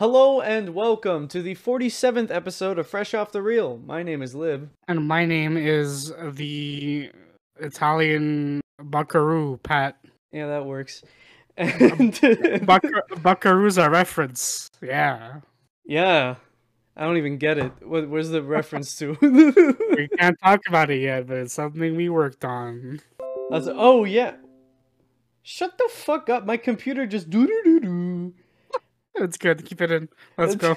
Hello and welcome to the 47th episode of Fresh Off the Reel. My name is Lib. And my name is the Italian Buckaroo, Pat. Yeah, that works. And Buckaroo's a reference. Yeah. yeah, I don't even get it. What, where's the reference to? We can't talk about it yet, but it's something we worked on. Was- oh, yeah. Shut the fuck up. My computer just doo doo doo doo. It's good. Keep it in. Let's go.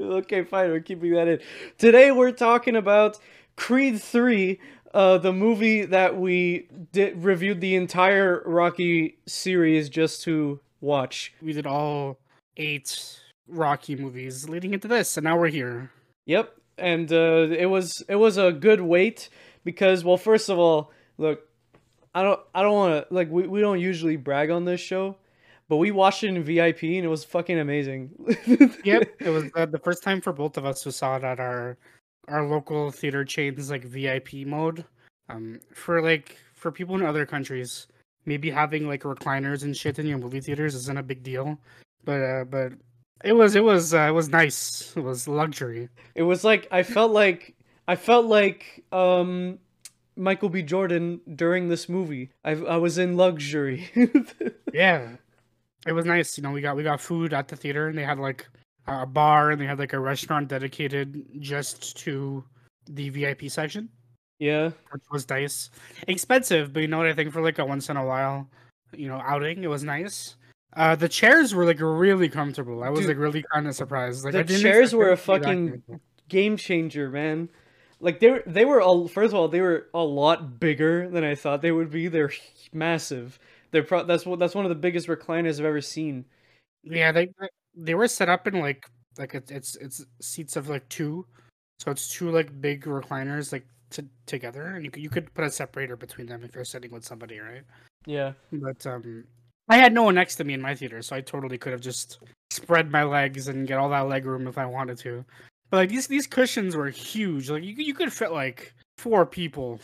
okay, fine. We're keeping that in. Today we're talking about Creed 3, uh, the movie that we did reviewed the entire Rocky series just to watch. We did all eight Rocky movies leading into this, and now we're here. Yep, and uh, it was it was a good wait because well, first of all, look, I don't I don't want to like we, we don't usually brag on this show, but we watched it in VIP and it was fucking amazing. Yep, it was uh, the first time for both of us who saw it at our our local theater chains like VIP mode. Um, for like for people in other countries, maybe having like recliners and shit in your movie theaters isn't a big deal, but uh, but it was it was uh, it was nice. It was luxury. It was like I felt like I felt like um Michael B. Jordan during this movie. I I was in luxury. Yeah, it was nice. You know, we got we got food at the theater, and they had like a bar, and they had like a restaurant dedicated just to the VIP section. yeah. which was nice. Expensive, but you know what I think for like a once in a while, you know, outing, it was nice. Uh, the chairs were like really comfortable. I was Dude, like really kind of surprised. Like the I didn't chairs were a them to be that fucking- Game changer, man. Like they were they were all first of all, they were a lot bigger than I thought they would be. They're massive. They're pro- that's what that's one of the biggest recliners I've ever seen. Yeah, they they were set up in like like it's it's it's seats of like two, so it's two like big recliners like to, together, and you could you could put a separator between them if you're sitting with somebody, right? Yeah. But um, I had no one next to me in my theater, so I totally could have just spread my legs and get all that leg room if I wanted to. But like these these cushions were huge. Like you you could fit like four people.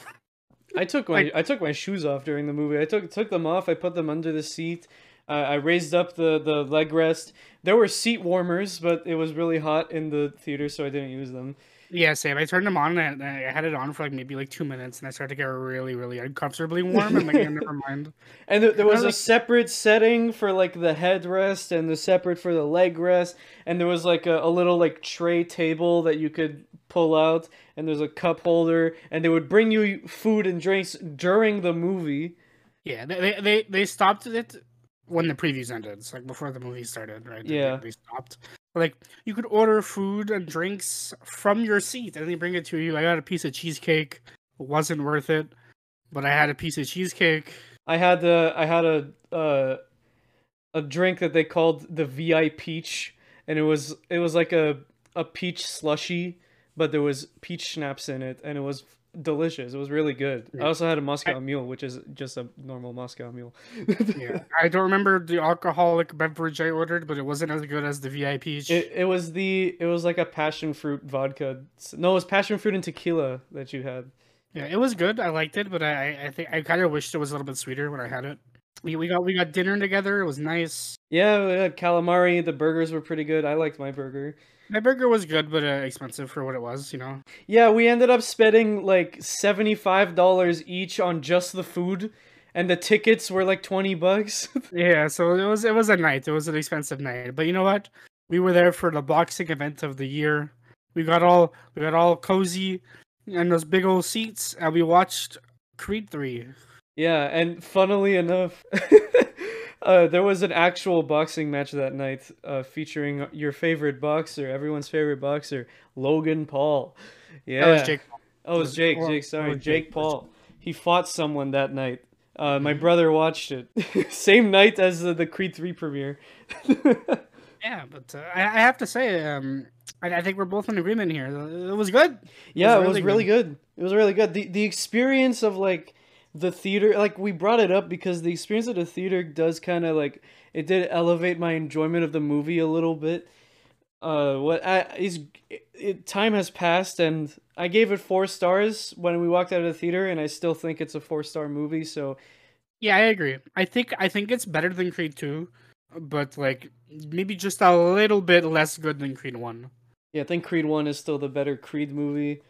I took my Like- I took my shoes off during the movie. I took took them off. I put them under the seat. Uh, I raised up the the leg rest. There were seat warmers, but it was really hot in the theater, so I didn't use them. Yeah, same. I turned them on and I I had it on for like maybe like two minutes, and I started to get really really uncomfortably warm. I'm like, yeah, never mind. And there, there was a like- separate setting for like the headrest and the separate for the leg rest. And there was like a, a little like tray table that you could pull out. And there's a cup holder. And they would bring you food and drinks during the movie. Yeah, they they they, stopped it when the previews ended. It's like before the movie started, right? They- Yeah. they stopped. Like you could order food and drinks from your seat, and they bring it to you. I got a piece of cheesecake. It wasn't worth it, but I had a piece of cheesecake. I had a, I had a uh, a drink that they called the VI Peach, and it was it was like a a peach slushy, but there was peach schnapps in it, and it was delicious. It was really good. I also had a Moscow Mule, which is just a normal Moscow Mule. Yeah, I don't remember the alcoholic beverage I ordered, but it wasn't as good as the VIP. It, it was the it was like a passion fruit vodka. No, it was passion fruit and tequila that you had. yeah, it was good. I liked it, but I I- I think I kind of wished it was a little bit sweeter when I had it. We, we got we got dinner together. It was nice. Yeah, we had calamari. The burgers were pretty good. I liked my burger. My burger was good, but uh, expensive for what it was. You know. Yeah, we ended up spending like seventy five dollars each on just the food, and the tickets were like twenty bucks. Yeah, so it was it was a night. It was an expensive night, but you know what? We were there for the boxing event of the year. We got all we got all cozy in those big old seats, and we watched Creed three. yeah, and funnily enough. Uh, there was an actual boxing match that night uh, featuring your favorite boxer, everyone's favorite boxer, Logan Paul. Yeah, That was Jake. Oh, it was Was- Jake. Jake, sorry, Jake, Paul. He fought someone that night. Uh, my Mhm. brother watched it. Same night as the, the Creed 3 premiere. Yeah, but uh, I, I have to say, um, I, I think we're both in agreement here. It was good. yeah, it was was really really good. It was really good. The the experience of like the theater, like we brought it up because the experience of the theater does kind of like it did elevate my enjoyment of the movie a little bit. Uh, what I, is it, it, time has passed and I gave it four stars when we walked out of the theater, and I still think it's a four star movie. So Yeah, I agree. I think I think it's better than Creed two. but like maybe just a little bit less good than Creed One. Yeah, I think Creed One is still the better Creed movie,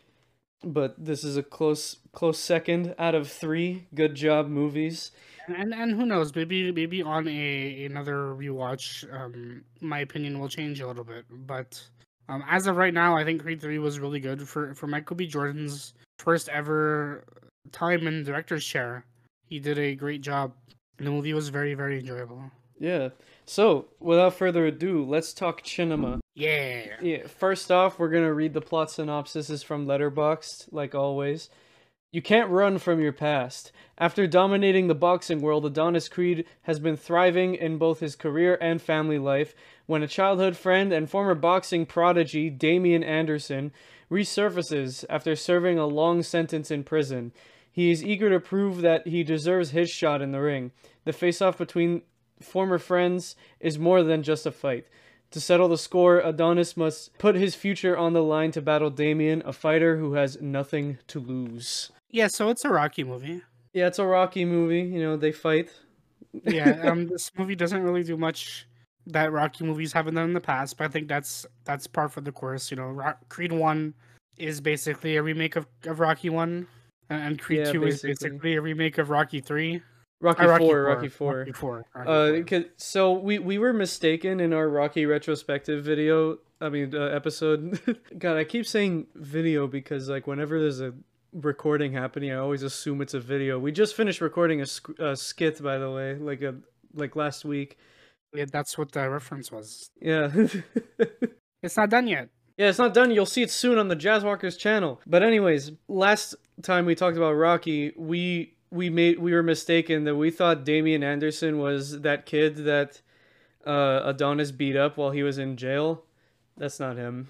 but this is a close close second out of three good job movies. And and who knows? Maybe maybe on a another rewatch, um, my opinion will change a little bit. But um, as of right now, I think Creed Three was really good for for Michael B. Jordan's first ever time in director's chair. He did a great job. And the movie was very very enjoyable. Yeah. So, without further ado, let's talk cinema. Yeah. Yeah. First off, we're gonna read the plot synopsis. Is from Letterboxd, like always. You can't run from your past. After dominating the boxing world, Adonis Creed has been thriving in both his career and family life when a childhood friend and former boxing prodigy, Damian Anderson, resurfaces after serving a long sentence in prison. He is eager to prove that he deserves his shot in the ring. The face off between former friends is more than just a fight. To settle the score, Adonis must put his future on the line to battle Damien, a fighter who has nothing to lose. Yeah, so it's a Rocky movie. Yeah, it's a Rocky movie. You know, they fight. yeah, um, this movie doesn't really do much that Rocky movies haven't done in the past, but I think that's that's par for the course. You know, Rock, Creed One is basically a remake of, of Rocky One, and Creed Yeah, Two basically. is basically a remake of Rocky Three. Rocky, Rocky Four, Rocky Four. Rocky Four. Rocky Uh, so we we were mistaken in our Rocky retrospective video. I mean, uh, episode. God, I keep saying video because like whenever there's a recording happening, I always assume it's a video. We just finished recording a, sk- a skit, by the way, like a like last week. Yeah, that's what the reference was. Yeah. It's not done yet. Yeah, it's not done. You'll see it soon on the Jazzwalkers channel. But anyways, last time we talked about Rocky, we we made we were mistaken that we thought Damian Anderson was that kid that uh, Adonis beat up while he was in jail. That's not him.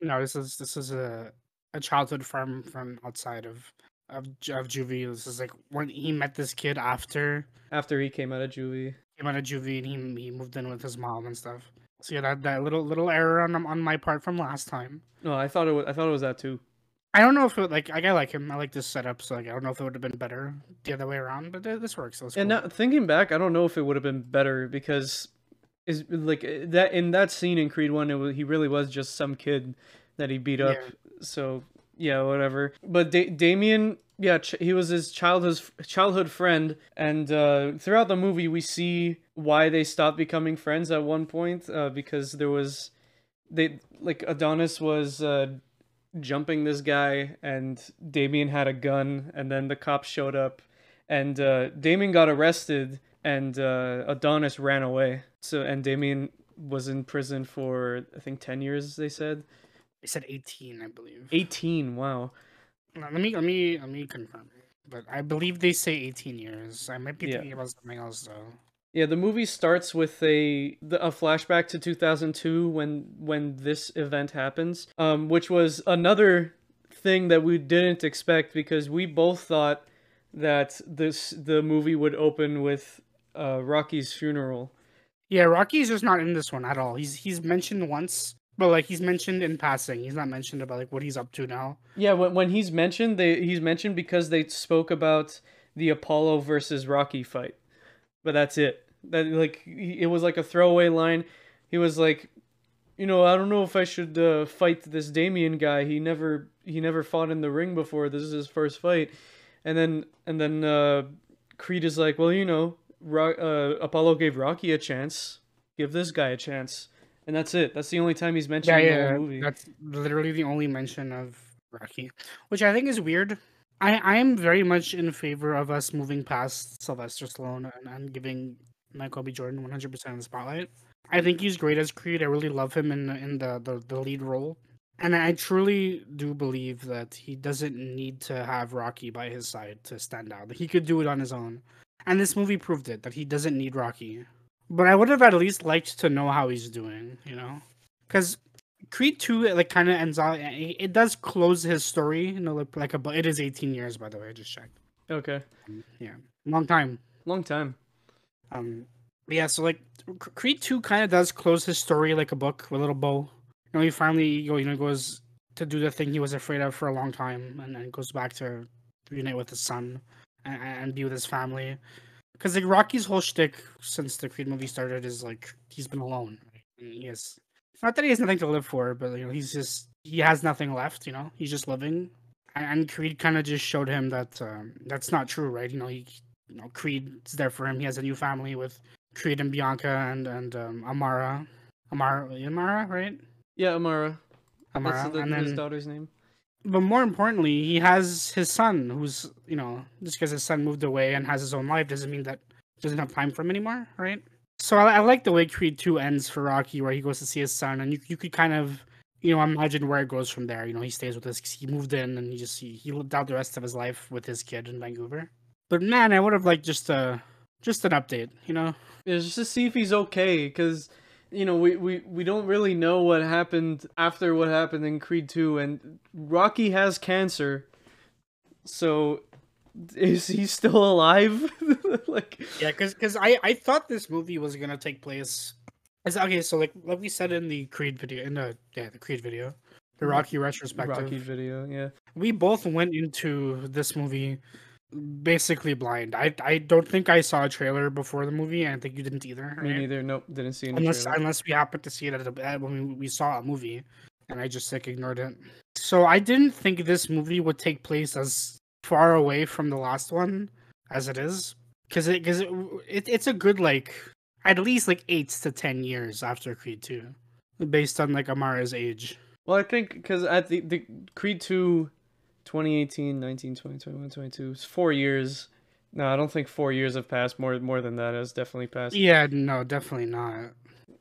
No, this is this is a a childhood friend from outside of of of juvie. This is like when he met this kid after After he came out of juvie. Came out of juvie and he he moved in with his mom and stuff. So yeah, that, that little little error on on my part from last time. No, I thought it was. I thought it was that too. I don't know if it like like, I like him. I like this setup. So like I don't know if it would have been better the other way around, but th- this works. So And cool. now thinking back, I don't know if it would have been better because is like uh, that in that scene in Creed One, it was, he really was just some kid that he beat up. Yeah. So yeah, whatever. But da- Damien, yeah, ch- he was his childhood childhood friend, and uh, throughout the movie, we see why they stopped becoming friends at one point uh, because there was they like Adonis was. Uh, jumping this guy and Damien had a gun and then the cops showed up and uh, Damien got arrested and uh, Adonis ran away. So and Damien was in prison for I think 10 years they said. They said eighteen, I believe. 18. Wow. Let me let me let me confirm. But I believe they say eighteen years. I might be Yeah. thinking about something else though. Yeah, the movie starts with a a flashback to 2002 when when this event happens, um, which was another thing that we didn't expect because we both thought that this the movie would open with uh, Rocky's funeral. Yeah, Rocky's just not in this one at all. He's he's mentioned once, but like he's mentioned in passing. He's not mentioned about like what he's up to now. Yeah, when when he's mentioned, they he's mentioned because they spoke about the Apollo versus Rocky fight, but that's it. That like he- it was like a throwaway line. He was like, you know, I don't know if I should uh, fight this Damien guy. He never he never fought in the ring before. This is his first fight, and then and then uh, Creed is like, well, you know, Ro- uh, Apollo gave Rocky a chance. Give this guy a chance, and that's it. That's the only time he's mentioned Yeah, in the yeah. That's literally the only mention of Rocky, which I think is weird. I I am very much in favor of us moving past Sylvester Stallone and, and giving Michael B. Jordan 100% of the spotlight. I think he's great as Creed. I really love him in in the, the, the lead role. And I truly do believe that he doesn't need to have Rocky by his side to stand out. He could do it on his own. And this movie proved it that he doesn't need Rocky. But I would have at least liked to know how he's doing, you know? Because Creed 2 like kind of ends out it it does close his story, you know, like, like a book. it is 18 years by the way, I just checked. okay, Yeah. Long time. long time. Um, yeah, so like Creed Two kind of does close his story like a book with a little bow. You know, he finally you know, you know goes to do the thing he was afraid of for a long time, and then goes back to reunite with his son and, and be with his family. because like Rocky's whole shtick since the Creed movie started is like he's been alone. Right? He has not that he has nothing to live for, but you know he's just he has nothing left. You know he's just living, and Creed kind of just showed him that um, that's not true, right? You know he, you know Creed's there for him. He has a new family with Creed and Bianca and and um, Amara, Amara, Amara, right? Yeah, Amara. Amara, That's the, and his then daughter's name. but more importantly, he has his son, who's you know just because his son moved away and has his own life doesn't mean that doesn't have time for him anymore, right? So I, I like the way Creed Two ends for Rocky, where he goes to see his son, and you you could kind of you know imagine where it goes from there. You know, he stays with his, he moved in, and he just he, he lived out the rest of his life with his kid in Vancouver. But man, I would have liked just a just an update, you know. Yeah, just to see if he's okay, because you know we, we we don't really know what happened after what happened in Creed Two, and Rocky has cancer, so is he still alive? like, Yeah, because because I I thought this movie was gonna take place. As, okay, so like like we said in the Creed video, in the yeah the Creed video, the mm-hmm. Rocky retrospective, Rocky video, yeah. we both went into this movie basically blind. I I don't think I saw a trailer before the movie, and I think you didn't either. Me neither. Nope, didn't see any Unless trailer. unless we happened to see it at a, at when we, we saw a movie, and I just like ignored it. So I didn't think this movie would take place as far away from the last one as it is, because it because it, it it's a good like at least like eight to ten years after Creed Two, based on like Amara's age. Well, I think because at the, the Creed 2, 2018, 19, 20, 21, 22, it's four years. No, I don't think four years have passed. More more than that has definitely passed. Yeah, no, definitely not.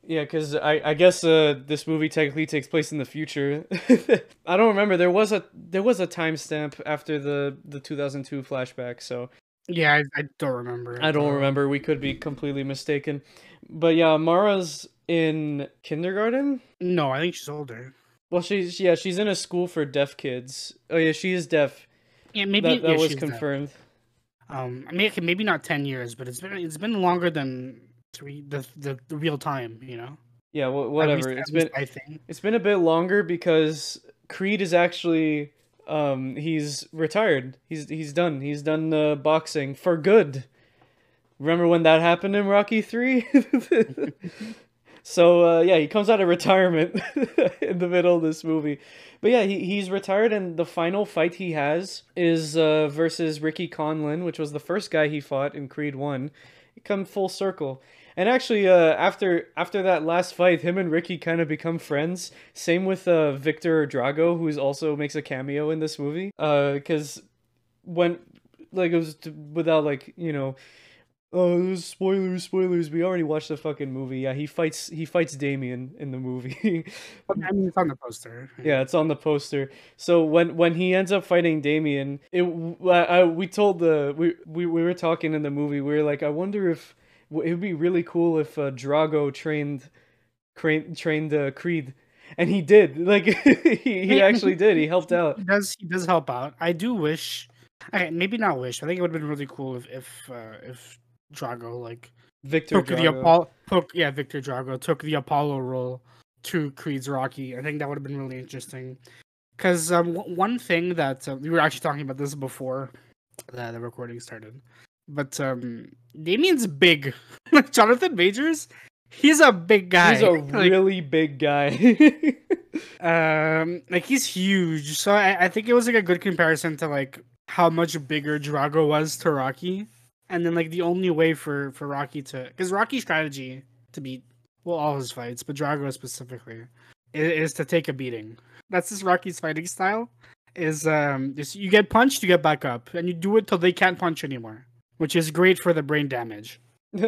Yeah, because I, I guess uh, this movie technically takes place in the future. I don't remember. There was a there was a timestamp after the the 2002 flashback, so Yeah, I, I don't remember. I don't remember. We could be completely mistaken. But yeah, Mara's in kindergarten. No, I think she's older. Well, she's yeah, she's in a school for deaf kids. Oh yeah, she is deaf. Yeah, maybe that that yeah, was she's deaf. confirmed. Um, I mean, maybe not ten years, but it's been it's been longer than three the the, the real time. You know, Yeah, At whatever. least- It's been I think. it's been a bit longer because Creed is actually um he's retired. He's he's done. He's done uh, boxing for good. Remember when that happened in Rocky 3? so uh, yeah, he comes out of retirement in the middle of this movie. But yeah, he, he's retired and the final fight he has is uh, versus Ricky Conlon, which was the first guy he fought in Creed 1. He come full circle. And actually, uh, after after that last fight, him and Ricky kind of become friends. Same with uh, Victor Drago, who's also makes a cameo in this movie. Because when like it was t- without like you know, oh spoilers, spoilers. We already watched the fucking movie. Yeah, he fights he fights Damien in the movie. I mean, it's on the poster. Yeah, it's on the poster. So when when he ends up fighting Damien, it I, I, we told the we, we we were talking in the movie. We were like, I wonder if it would be really cool if uh, Drago trained trained trained uh, Creed, and he did. Like he he actually did. He helped out. He does he does help out. I do wish, okay, maybe not wish. I think it would have been really cool if if uh, if Drago like Victor took the Apollo took yeah Victor Drago took the Apollo role to Creed's Rocky. I think that would have been really interesting. Because um, w- one thing that uh, we were actually talking about this before the, the recording started, but um, Damien's big. Like Jonathan Majors, he's a big guy. He's a Like, really big guy. um, like he's huge. So I, I think it was like a good comparison to like how much bigger Drago was to Rocky, and then like the only way for for Rocky to because Rocky's strategy to beat well all his fights, but Drago specifically is, is to take a beating. That's just Rocky's fighting style. Is um, is you get punched, you get back up, and you do it till they can't punch anymore, which is great for the brain damage.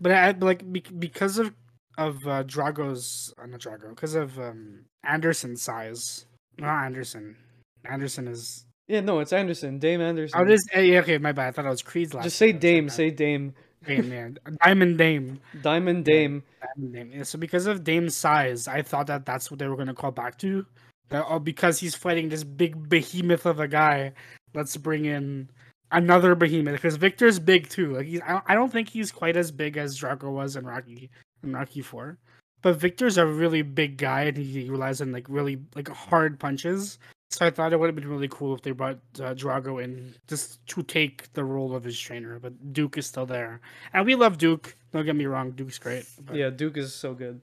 But I like be- because of of uh, Drago's uh, not Drago because of um Anderson's size. Not Anderson. Anderson is. yeah, no, it's Anderson. Dame Anderson. Oh, it is. eh, yeah, okay, my bad. I thought it was Creed's last. Just say. Dame. Say Dame. Dame, yeah. Diamond Dame. Diamond Dame. Diamond Dame. Yeah, so because of Dame's size, I thought that that's what they were gonna call back to. That, oh, because he's fighting this big behemoth of a guy, let's bring in another behemoth. Because Victor's big too. Like he's, I don't- think he's quite as big as Drago was in Rocky in Rocky Four. But Victor's a really big guy, and he relies on like really like hard punches. So I thought it would have been really cool if they brought uh, Drago in just to take the role of his trainer, but Duke is still there, and we love Duke. Don't get me wrong, Duke's great. But Yeah, Duke is so good.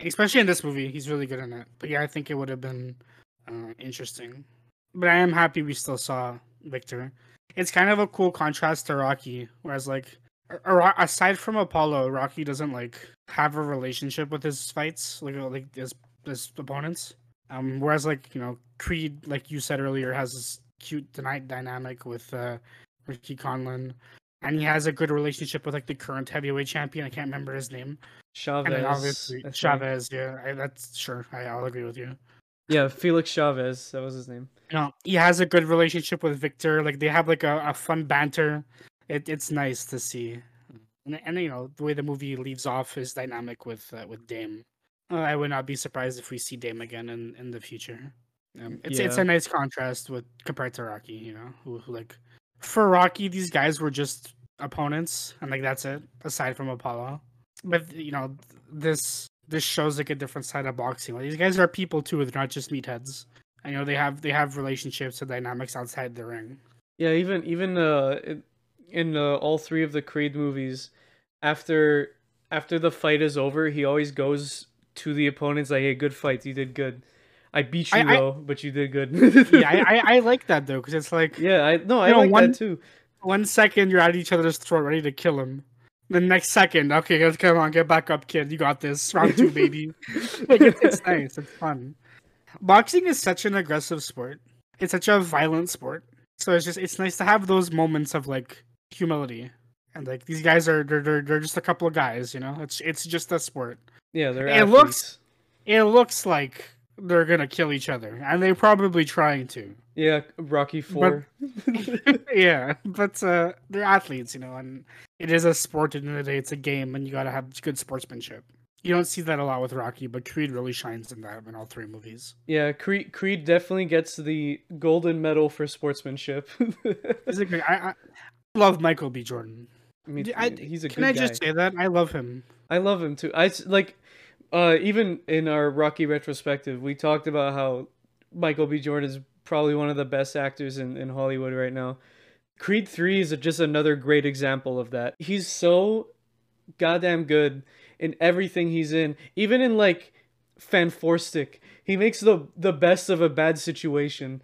especially in this movie, he's really good in it. But yeah, I think it would have been uh, interesting. But I am happy we still saw Victor. It's kind of a cool contrast to Rocky, whereas like aside from Apollo, Rocky doesn't like have a relationship with his fights, like uh, like his his opponents. Um, whereas like you know Creed, like you said earlier, has this cute dyna- dynamic with uh, Ricky Conlon, and he has a good relationship with like the current heavyweight champion. I can't remember his name. Chavez. And then obviously Chavez, yeah, I, that's sure. I, I'll agree with you. Yeah, Felix Chavez. That was his name. You know, he has a good relationship with Victor. Like they have like a, a fun banter. It, it's nice to see, and, and you know the way the movie leaves off is dynamic with uh, with Dame. Uh, I would not be surprised if we see Dame again in, in the future. Um, it's it's a nice contrast with compared to Rocky. You know, who, who like for Rocky these guys were just opponents, and like that's it. Aside from Apollo, but you know this this shows like a different side of boxing. Like, these guys are people too; they're not just meatheads. I know they have they have relationships and dynamics outside the ring. Yeah, even even uh in, uh, all three of the Creed movies, after after the fight is over, he always goes to the opponents like, "Hey, good fight, you did good. I beat you I- I- though, but you did good." yeah, I, I, I like that though because it's like yeah, I no, I know, like one- that too. one second you're at each other's throat ready to kill him. The next second, okay, come on, get back up, kid. You got this. Round two, baby. like it's, it's nice. It's fun. Boxing is such an aggressive sport. It's such a violent sport. So it's just it's nice to have those moments of like humility. And like these guys are they're they're, they're just a couple of guys, you know. It's it's just a sport. Yeah, they're It looks- It looks like they're gonna kill each other, and they're probably trying to. Yeah, Rocky Four. yeah, but uh, they're athletes, you know, and it is a sport. At the end of the day, it's a game, and you gotta have good sportsmanship. You don't see that a lot with Rocky, but Creed really shines in that in all three movies. yeah, Creed Creed definitely gets the golden medal for sportsmanship. He's a great. I, I love Michael B. Jordan. I mean, he's a can I guy. just say that I love him? I love him too. I like, uh, even in our Rocky retrospective, we talked about how Michael B. Jordan is probably one of the best actors in, in Hollywood right now. Creed 3 is just another great example of that. He's so goddamn good in everything he's in, even in like Fanforstic. He makes the the best of a bad situation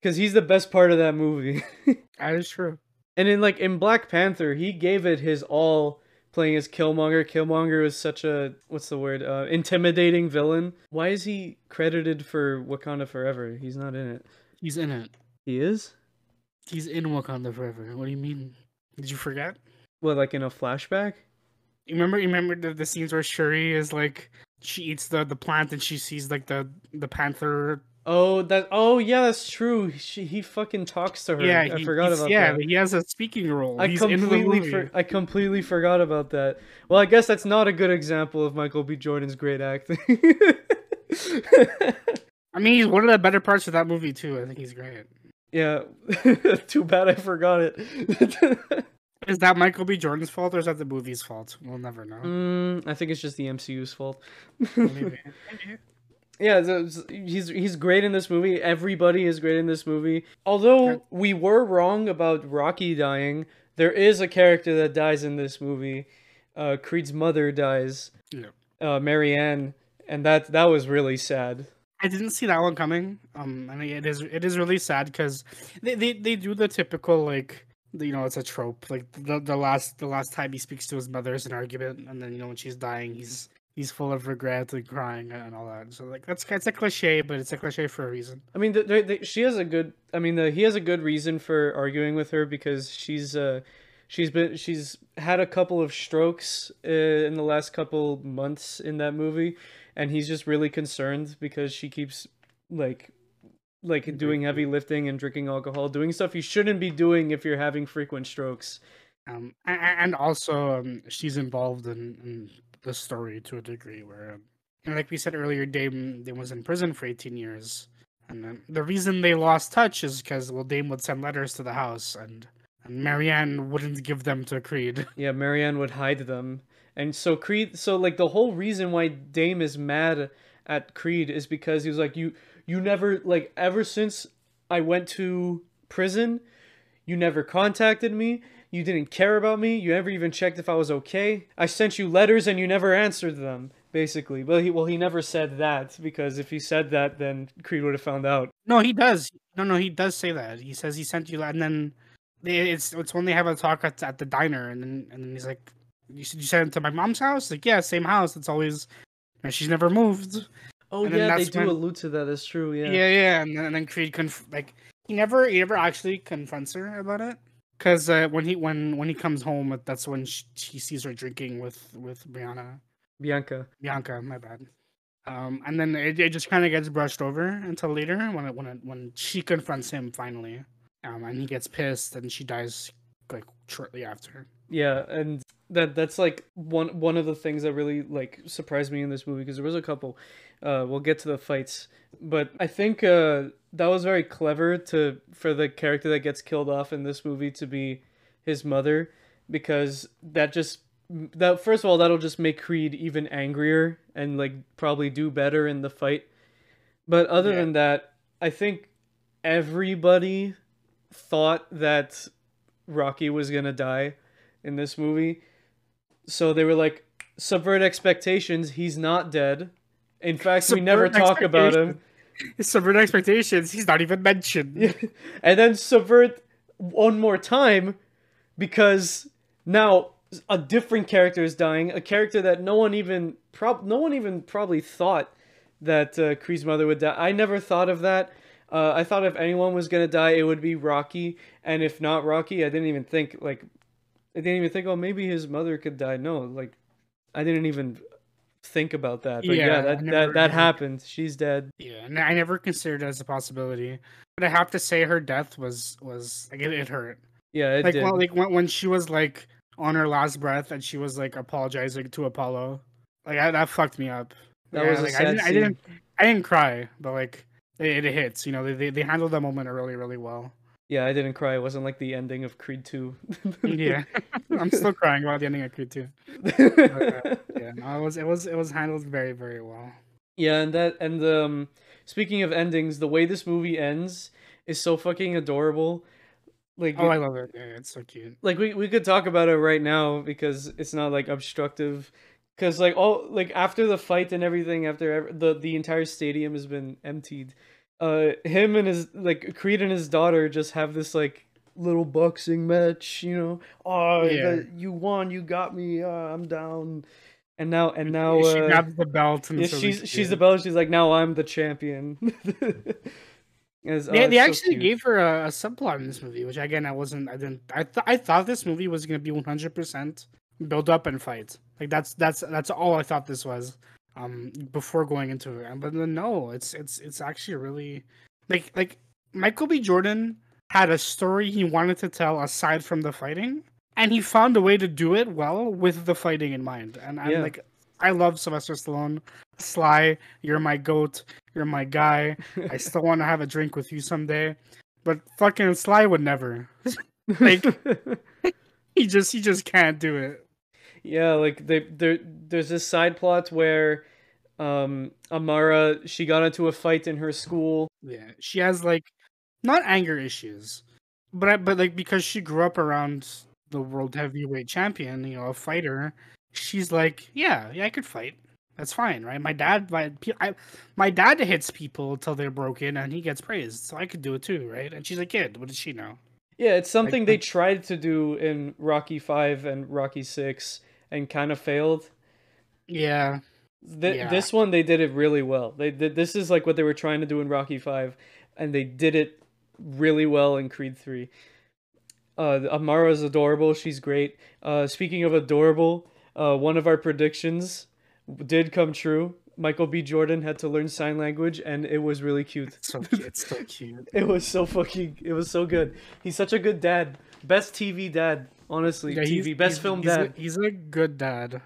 because he's the best part of that movie. That is true. And in like in Black Panther, he gave it his all playing as Killmonger. Killmonger was such a what's the word? Uh, intimidating villain. Why is he credited for Wakanda Forever? He's not in it. He's in it. He is? He's in Wakanda Forever. What do you mean? Did you forget? What like in a flashback? You remember? You remember the, the scenes where Shuri is like she eats the, the plant and she sees like the the panther. Oh, that oh yeah, that's true. She, he fucking talks to her. Yeah, I he- forgot about yeah, that. he has a speaking role. I He's completely for, I completely forgot about that. Well, I guess that's not a good example of Michael B. Jordan's great acting. I mean, he's one of the better parts of that movie too. I think he's great. yeah, too bad I forgot it. Is that Michael B. Jordan's fault or is that the movie's fault? We'll never know. mm, I think it's just the MCU's fault. Maybe. Yeah, he's he's great in this movie. Everybody is great in this movie. Although we were wrong about Rocky dying, there is a character that dies in this movie. Uh, Creed's mother dies. Yeah. Uh, Marianne, and that that was really sad. I didn't see that one coming. Um, I mean, it is it is really sad because they, they they do the typical like you know it's a trope like the the last the last time he speaks to his mother is an argument and then you know when she's dying he's he's full of regret and crying and all that. So like that's it's a cliche, but it's a cliche for a reason. I mean, the, the, the, she has a good. I mean, the, he has a good reason for arguing with her because she's uh, she's been she's had a couple of strokes uh, in the last couple months in that movie, and he's just really concerned because she keeps like like doing heavy lifting and drinking alcohol, doing stuff you shouldn't be doing if you're having frequent strokes. Um, and also um, she's involved in, in the story to a degree where, and like we said earlier, Dame Dame was in prison for eighteen years, and the reason they lost touch is because well, Dame would send letters to the house, and, and Marianne wouldn't give them to Creed. Yeah, Marianne would hide them. And so Creed so like the whole reason why Dame is mad at Creed is because he was like you you never like ever since I went to prison, you never contacted me. You didn't care about me. You never even checked if I was okay. I sent you letters and you never answered them, basically. But he well, he never said that because if he said that, then Creed would have found out. No, he does. No, no, he does say that. He says he sent you, and then they, it's it's when they have a talk at, at the diner, and then and then he's like, "You said you sent it to my mom's house?" Like, yeah, same house. It's always, and she's never moved. Oh And yeah, they do when- allude to that. That's true. Yeah. Yeah, yeah, and then, and then Creed conf- like he never he never actually confronts her about it because uh, when he when when he comes home, that's when she, he sees her drinking with with Brianna Bianca. Bianca. My bad. Um, and then it, it just kind of gets brushed over until later when it, when it, when she confronts him finally, um, and he gets pissed and she dies like shortly after. Yeah, and that that's like one one of the things that really like surprised me in this movie because there was a couple. Uh, we'll get to the fights, but I think uh, that was very clever to for the character that gets killed off in this movie to be his mother because that just that first of all that'll just make Creed even angrier and like probably do better in the fight. But other Yeah. than that, I think everybody thought that Rocky was gonna die in this movie. So they were like, subvert expectations. He's not dead. In fact, we never talk about him. Subvert expectations. He's not even mentioned. and then subvert one more time because now a different character is dying. A character that no one even prob no one even probably thought that uh, Creed's mother would die. I never thought of that. Uh, I thought if anyone was gonna die, it would be Rocky, and if not Rocky, I didn't even think like I didn't even think, oh, maybe his mother could die. No, like I didn't even think about that. But yeah, Yeah, that never- that, that happened. She's dead. Yeah, and I never considered it as a possibility. But I have to say, her death was was like it, it hurt. Yeah, it like did. when, like when, when she was like on her last breath and she was like apologizing to Apollo, like I, that fucked me up. That Yeah, was like, I didn't, I didn't I didn't cry, but like it, it hits. You know, they, they they handled that moment really really well. Yeah, I didn't cry. It wasn't like the ending of Creed 2. Yeah, I'm still crying about the ending of Creed 2. Yeah, no, it was it was it was handled very very well. yeah, and that and um speaking of endings, the way this movie ends is so fucking adorable. Like Oh, I love it. Yeah, it's so cute. like we we could talk about it right now because it's not like obstructive cuz like all like after the fight and everything after ev- the the entire stadium has been emptied. Uh him and his like Creed and his daughter just have this like little boxing match, you know. Oh, Yeah. the- you won, you got me. Uh, I'm down. And now and now she uh, grabs the belt and yeah, so she's she's the belt. She's like, now I'm the champion. As- oh, They, it's they actually cute. gave her a, a subplot in this movie, which again I wasn't. I didn't. I th- I thought this movie was gonna be one hundred percent build up and fight. Like that's that's that's all I thought this was. Um, before going into it, but then no, it's it's it's actually really like like Michael B. Jordan had a story he wanted to tell aside from the fighting, and he found a way to do it well with the fighting in mind. And I'm Yeah. like, I love Sylvester Stallone. Sly, you're my goat. You're my guy. I still want to have a drink with you someday. But fucking Sly would never. like- He just he just can't do it. Yeah, like they there there's this side plot where um Amara she got into a fight in her school. Yeah, she has like not anger issues, but I, but like because she grew up around the world heavyweight champion, you know, a fighter. She's like, yeah, yeah, I could fight. That's fine, right? My dad, my I, my dad hits people till they're broken, and he gets praised, so I could do it too, right? And she's a kid. What does she know? Yeah, it's something they um, tried to do in Rocky 5 and Rocky 6 and kind of failed. Yeah, Th- Yeah. This one they did it really well. They did this is like what they were trying to do in Rocky 5 and they did it really well in Creed 3. Uh Amara's adorable, she's great. Uh speaking of adorable, uh one of our predictions did come true. Michael B. Jordan had to learn sign language and it was really cute. it's so cute. It's so cute. It was so fucking it was so good. He's such a good dad. Best TV dad, honestly. Yeah, TV, best he's- film he's a- dad. he's a good dad,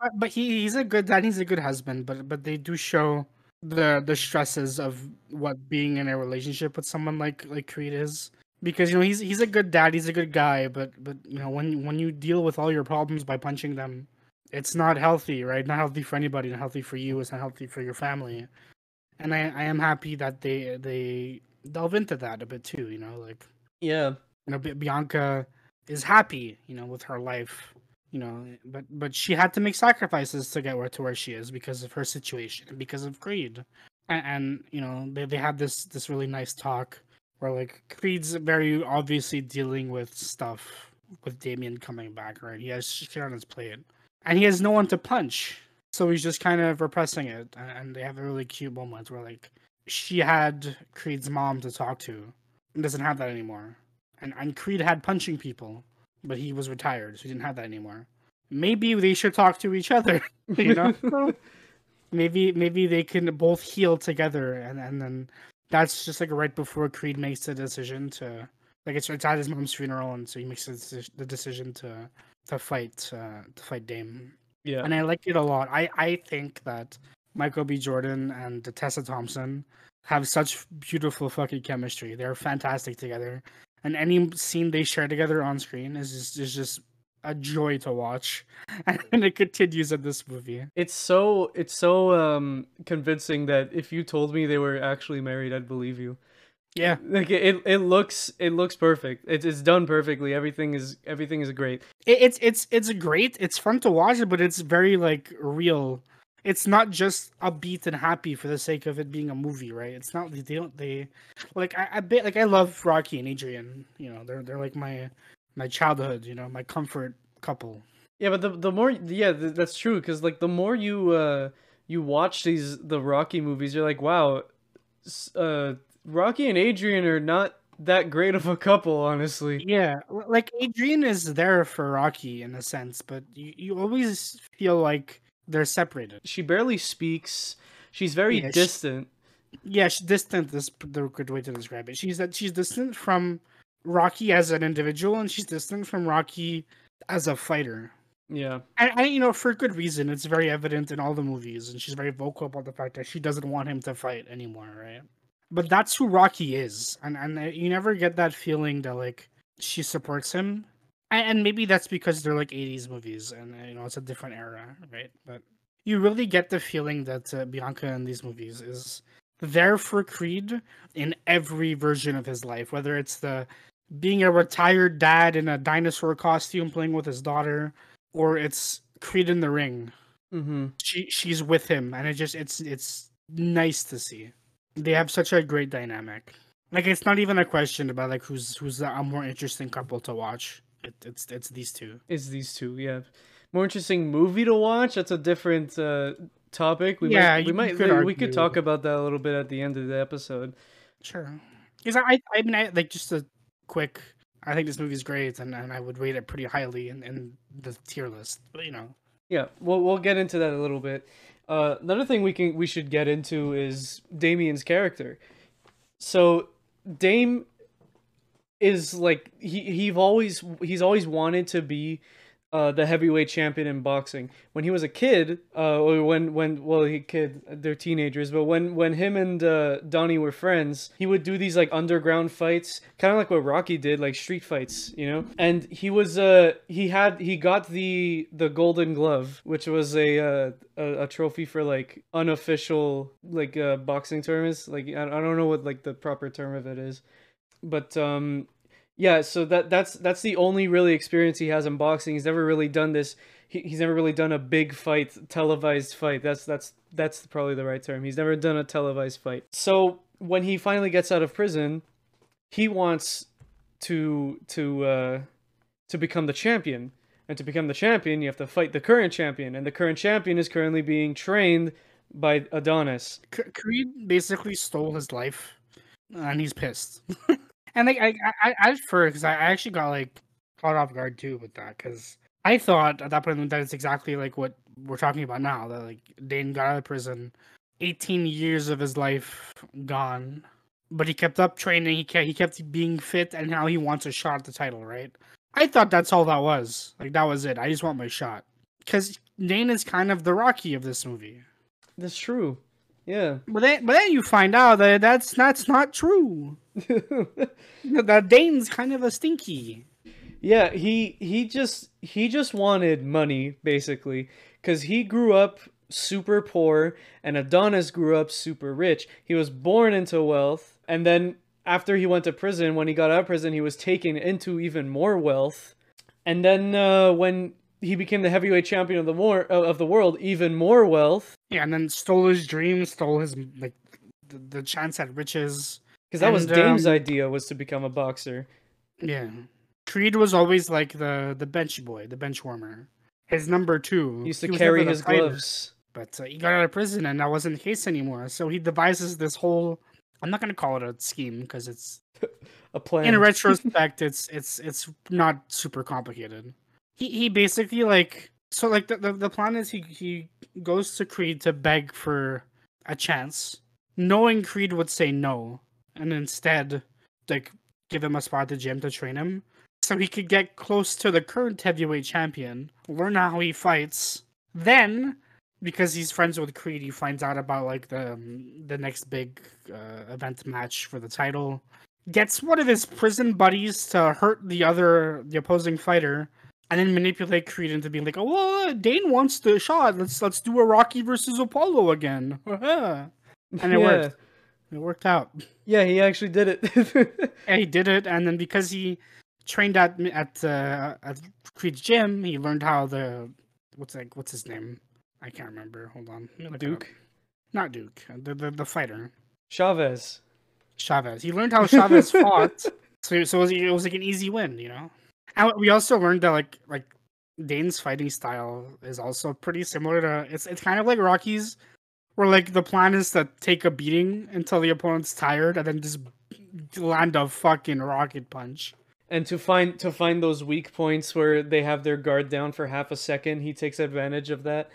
but, but he, he's a good dad. He's a good husband. But but they do show the the stresses of what being in a relationship with someone like like Creed is. Because you know he's he's a good dad. He's a good guy. But but you know when when you deal with all your problems by punching them, it's not healthy, right? Not healthy for anybody. Not healthy for you. It's not healthy for your family. and I, I am happy that they they delve into that a bit too. You know, like Yeah. you know, B- Bianca is happy, you know, with her life, you know, but but she had to make sacrifices to get where to where she is because of her situation because of Creed, and, and you know they they had this this really nice talk where like Creed's very obviously dealing with stuff with Damien coming back, right? He has shit on his plate, and he has no one to punch, so he's just kind of repressing it, and, and they have a really cute moment where like she had Creed's mom to talk to, and doesn't have that anymore and, and Creed had punching people, but he was retired, so he didn't have that anymore. Maybe they should talk to each other, you know? maybe maybe they can both heal together, and, and then that's just like right before Creed makes the decision to like it's, it's at his mom's funeral, and so he makes the, the decision to to fight uh, to fight Dame, yeah. and I like it a lot. I I think that Michael B. Jordan and Tessa Thompson have such beautiful fucking chemistry. They're fantastic together, and any scene they share together on screen is just is just a joy to watch, and it continues in this movie. It's so it's so um convincing that if you told me they were actually married, I'd believe you. Yeah, Like it, it looks it looks perfect. It's it's done perfectly. Everything is everything is great. it, it's it's it's great. It's fun to watch, it, but it's very like real. It's not just upbeat and happy for the sake of it being a movie, right? It's not they don't they like I, I bet like I love Rocky and Adrian. You know, they're they're like my my childhood. You know, my comfort couple. Yeah, but the the more yeah, th- that's true cuz like the more you uh you watch these the Rocky movies, you're like, wow, uh Rocky and Adrian are not that great of a couple, honestly. Yeah, like Adrian is there for Rocky in a sense, but you, you always feel like they're separated. She barely speaks. She's very Yeah, she- distant. Yeah, she's distant. is the good way to describe it. She's that she's distant from Rocky as an individual, and she's distant from Rocky as a fighter. Yeah. And, and you know, for good reason. It's very evident in all the movies, and she's very vocal about the fact that she doesn't want him to fight anymore, right? But that's who Rocky is, and and you never get that feeling that like she supports him, and, and maybe that's because they're like '80s movies, and you know it's a different era, right? But you really get the feeling that uh, Bianca in these movies is there for Creed in every version of his life, whether it's the being a retired dad in a dinosaur costume playing with his daughter, or it's Creed in the ring. Mhm. She she's with him, and it just it's it's nice to see. They have such a great dynamic. Like it's not even a question about like who's who's a more interesting couple to watch. It, it's it's these two. It's these two, yeah. More interesting movie to watch. That's a different uh topic. We Yeah, might we might could we could talk about that a little bit at the end of the episode. Sure. Because I I mean I like just a quick. I think this movie's great, and, and I would rate it pretty highly in, in the tier list. But you know, Yeah, we'll we'll get into that a little bit. Uh, another thing we can we should get into is Damien's character. So Dame is like he he always he's always wanted to be uh, the heavyweight champion in boxing. When he was a kid, uh, or when when well he kid they're teenagers, but when when him and uh, Donnie were friends, he would do these like underground fights, kind of like what Rocky did, like street fights, you know. And he was uh he had he got the the Golden Glove, which was a uh, a, a trophy for like unofficial like uh, boxing tournaments. Like I, I don't know what like the proper term of it is, but um yeah so that that's that's the only really experience he has in boxing. He's never really done this. He, he's never really done a big fight televised fight. That's that's that's probably the right term. He's never done a televised fight. So when he finally gets out of prison he wants to to uh to become the champion. And to become the champion you have to fight the current champion. And the current champion is currently being trained by adonis. Creed basically stole his life, and he's pissed. and like I, I, I at first, 'cause I I actually got like caught off guard too with that, because I thought at that point that it's exactly like what we're talking about now. That like Dame got out of prison, eighteen years of his life gone, but he kept up training. He kept he kept being fit, and now he wants a shot at the title. Right? I thought that's all that was. Like that was it. I just want my shot. Because Dame is kind of the Rocky of this movie. that's true yeah But then, but then you find out that that's that's not true. That Dame's kind of a stinky. Yeah, he he just he just wanted money basically cuz he grew up super poor and Adonis grew up super rich. He was born into wealth and then after he went to prison, when he got out of prison, he was taken into even more wealth. And then uh, when he became the heavyweight champion of the war of the world, even more wealth. Yeah, and then stole his dream, stole his like the, the chance at riches. Because that was And, Dame's um, idea was to become a boxer. Yeah, Creed was always like the the bench boy, the bench warmer. His number two. He used to was carry his fighter, gloves. but uh, he got out of prison, and that wasn't the case anymore. So he devises this whole. I'm not gonna call it a scheme because it's A plan. in retrospect, it's it's it's not super complicated. He he basically like so like the, the, the plan is he he goes to Creed to beg for a chance, knowing Creed would say no, and instead like give him a spot at the gym to train him, so he could get close to the current heavyweight champion, learn how he fights. Then, because he's friends with Creed, he finds out about like the um, the next big uh, event match for the title gets one of his prison buddies to hurt the other the opposing fighter and then manipulate Creed into being like, "Oh, well, Dame wants the shot. Let's let's do a Rocky versus Apollo again." and it yeah. worked. It worked out. Yeah, he actually did it. Yeah, he did it, and then because he trained at at uh, at Creed's gym, he learned how the what's like what's his name? I can't remember. Hold on, Let me look it Duke not Duke, the the, the fighter Chavez. Chavez. He learned how Chavez fought, so so it was, it was like an easy win, you know. And we also learned that like like Dame's fighting style is also pretty similar to it's it's kind of like Rocky's, where like the plan is to take a beating until the opponent's tired and then just land a fucking rocket punch. And to find to find those weak points where they have their guard down for half a second, he takes advantage of that.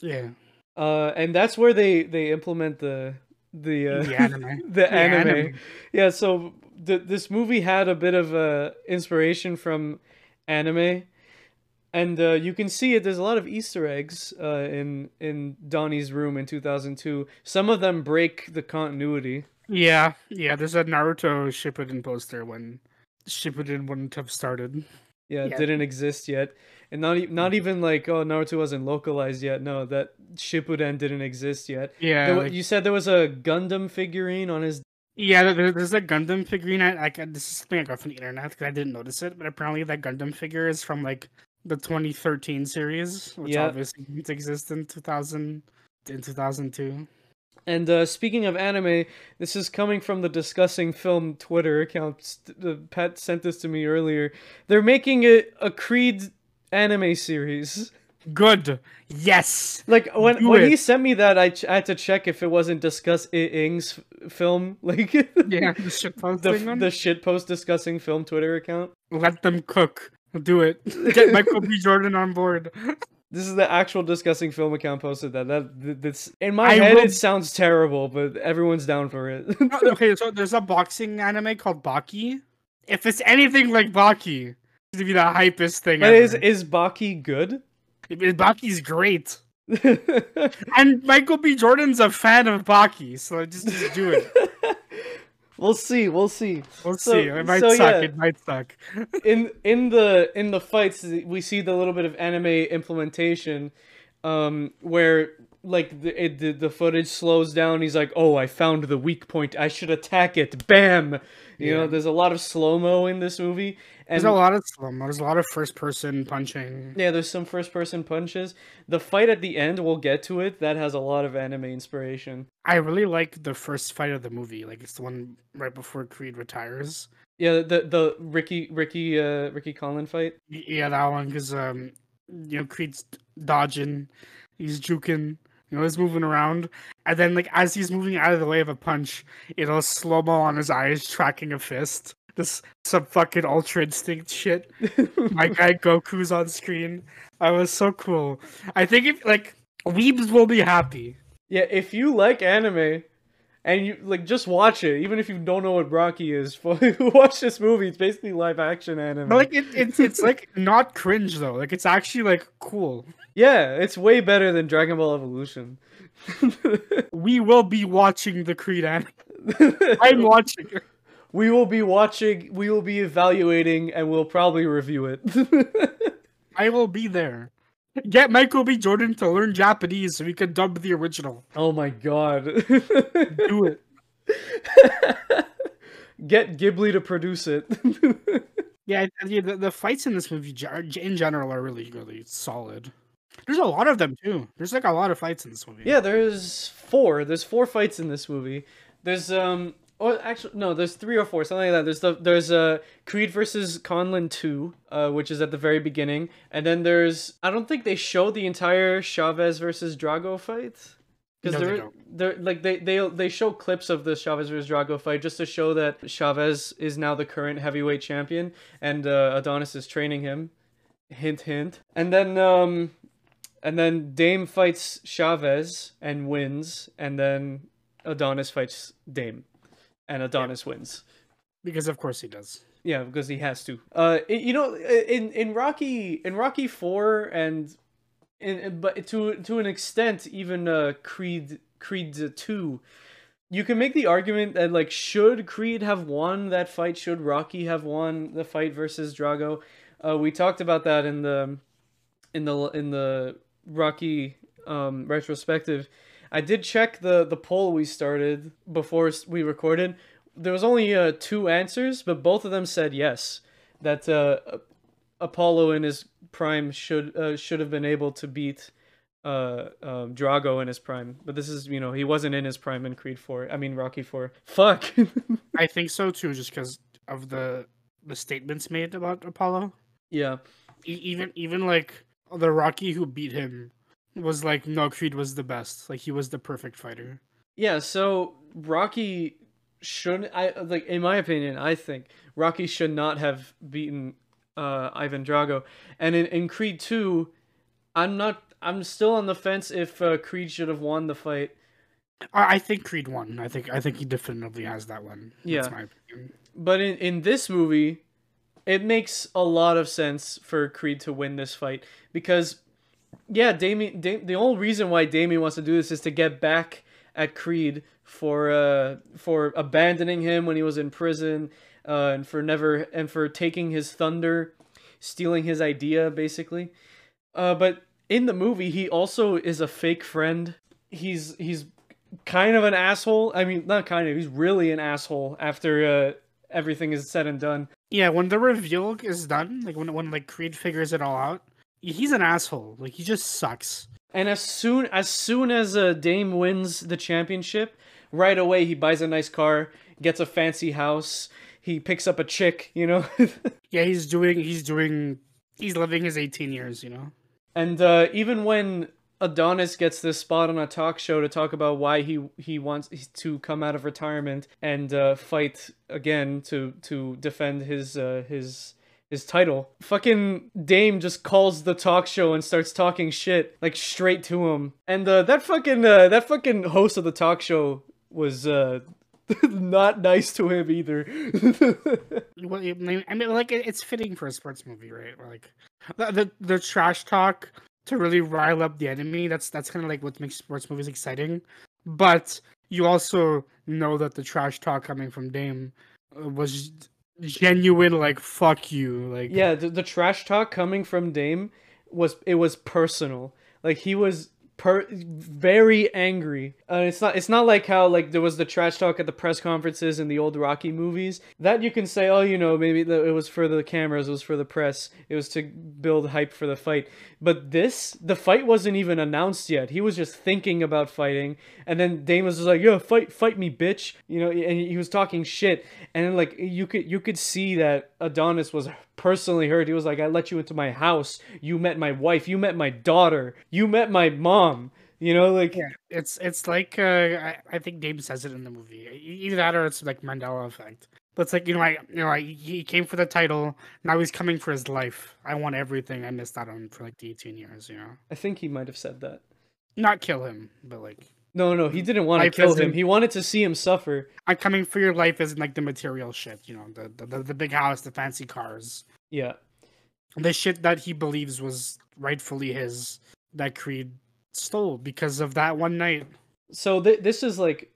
Yeah, Uh, and that's where they they implement the the uh, the anime. the anime. anime. Yeah, so th- this movie had a bit of uh, inspiration from anime, and uh, you can see it. There's a lot of Easter eggs uh, in in Donnie's room in 2002. Some of them break the continuity. Yeah, yeah. There's a Naruto Shippuden poster when Shippuden wouldn't have started. Yeah, it Yeah. didn't exist yet, and not e- not even like oh Naruto wasn't localized yet. No, that Shippuden didn't exist yet. Yeah, There like- you said there was a Gundam figurine on his. Yeah, there's a Gundam figurine. I, like this is something I got from the internet because I didn't notice it, but apparently that Gundam figure is from like the 2013 series, which Yeah. obviously didn't exist in 2000 in 2002. And uh, speaking of anime, this is coming from the discussing film Twitter account. Uh, Pat sent this to me earlier. They're making a, a Creed anime series. Good. Yes. Like when Do when it. he sent me that, I, ch- I had to check if it wasn't discuss Ing's f- film, like Yeah. The the posting f- one. the shit post discussing film Twitter account. Let them cook. Do it. Get Michael B. Jordan on board. This is the actual discussing film account posted that. That th- that's in my I head. will- It sounds terrible, but everyone's down for it. okay, so there's a boxing anime called Baki. If it's anything like Baki, it's gonna be the hypest thing but ever. is is Baki good? Baki's great. And Michael B. Jordan's a fan of Baki, so just, just do it. We'll see. We'll see. We'll So- see. It might so, suck. yeah. It might suck. In in the in the fights, we see the little bit of anime implementation, um, where like the it, the the footage slows down. He's like, "Oh, I found the weak point. I should attack it." Bam. You know, there's a lot of slow mo in this movie, and There's a lot of slow mo. There's a lot of first person punching. Yeah, there's some first person punches. The fight at the end, we'll get to it. That has a lot of anime inspiration. I really like the first fight of the movie. Like it's the one right before Creed retires. Yeah, the the Ricky Ricky uh Ricky Conlan fight. Yeah, that one because um, you know Creed's dodging, he's juking, you know, he's moving around, and then like as he's moving out of the way of a punch, it'll slow mo on his eyes tracking a fist. This some fucking ultra instinct shit. My guy Goku's on screen. I was so cool. I think if like weebs will be happy. yeah, if you like anime and you like just watch it, even if you don't know what Rocky is, watch this movie. It's basically live action anime. But like it, it's it's like not cringe though. Like it's actually like cool. yeah, it's way better than Dragon Ball Evolution. We will be watching the Creed anime. I'm watching it. we will be watching, we will be evaluating, and we'll probably review it. I will be there. Get Michael B. Jordan to learn Japanese so we can dub the original. Oh my god. Do it. Get Ghibli to produce it. Yeah, yeah the, the fights in this movie in general are really, really solid. There's a lot of them too. There's like a lot of fights in this movie. yeah, there's four. There's four fights in this movie. There's um or actually no, there's three or four, something like that. There's the there's uh Creed versus Conlan 2, uh, which is at the very beginning. And then there's I don't think they show the entire Chavez versus Drago fight. Because No, they they're, don't. they're like they, they they show clips of the Chavez versus Drago fight just to show that Chavez is now the current heavyweight champion and uh, Adonis is training him. Hint hint. And then um and then Dame fights Chavez and wins, and then Adonis fights Dame, and Adonis wins. because of course he does. Yeah, because he has to. Uh, you know, in in Rocky in Rocky Four and in but to to an extent even uh Creed Creed Two, you can make the argument that like should Creed have won that fight? Should Rocky have won the fight versus Drago? Uh, we talked about that in the in the in the Rocky um retrospective. I did check the the poll we started before we recorded. There was only uh, two answers, but both of them said yes that uh, Apollo in his prime should uh, should have been able to beat uh um Drago in his prime. But this is, you know, he wasn't in his prime in Creed 4. I mean Rocky 4. Fuck. I think so too, just because of the the statements made about Apollo. yeah. E- even even like the Rocky who beat him was like, no, Creed was the best. Like he was the perfect fighter. Yeah, so Rocky shouldn't I like in my opinion, I think Rocky should not have beaten uh Ivan Drago. And in, in Creed 2, I'm not I'm still on the fence if uh, Creed should have won the fight. I, I think Creed won. I think I think he definitely has that one. Yeah. That's my opinion. But in, in this movie, it makes a lot of sense for Creed to win this fight because, yeah, Damien. Dam- the only reason why Damien wants to do this is to get back at Creed for uh for abandoning him when he was in prison, uh, and for never and for taking his thunder, stealing his idea basically. Uh, but in the movie, he also is a fake friend. He's he's kind of an asshole. I mean, not kind of. He's really an asshole after uh, everything is said and done. Yeah, when the reveal is done, like when when like Creed figures it all out, he's an asshole. Like he just sucks. And as soon as soon as uh, Dame wins the championship, right away he buys a nice car, gets a fancy house, he picks up a chick, you know. Yeah, he's doing he's doing he's living his 18 years, you know. and uh, even when Adonis gets this spot on a talk show to talk about why he he wants to come out of retirement and uh, fight again to to defend his uh, his his title. Fucking Dame just calls the talk show and starts talking shit like straight to him. And uh, that fucking uh, that fucking host of the talk show was uh, not nice to him either. Well, I mean, like it's fitting for a sports movie, right? Like the the, the trash talk to really rile up the enemy. That's that's kind of like what makes sports movies exciting. But you also know that the trash talk coming from Dame uh, was genuine. Like fuck you. Like Yeah, the, the trash talk coming from Dame was it was personal. Like he was per very angry. Uh, it's not it's not like how like there was the trash talk at the press conferences in the old Rocky movies. That you can say, oh, you know, maybe the, it was for the cameras, it was for the press, it was to build hype for the fight. But this, the fight wasn't even announced yet. He was just thinking about fighting, and then Dame was just like, "Yo, fight, fight me, bitch!" You know, and he was talking shit, and then like you could you could see that Adonis was personally hurt. He was like, "I let you into my house. You met my wife. You met my daughter. You met my mom." You know, like Yeah, it's it's like uh, I, I think Dame says it in the movie. Either that or it's like Mandela effect. But it's like you know, I you know, I, he came for the title. Now he's coming for his life. I want everything I missed out on for like the eighteen years. You know, I think he might have said that. not kill him, but like No, no, he didn't want to kill him. He wanted to see him suffer. I'm coming for your life isn't like the material shit. You know, the the, the, the big house, the fancy cars, Yeah. the shit that he believes was rightfully his. That Creed stole because of that one night. so th- this is like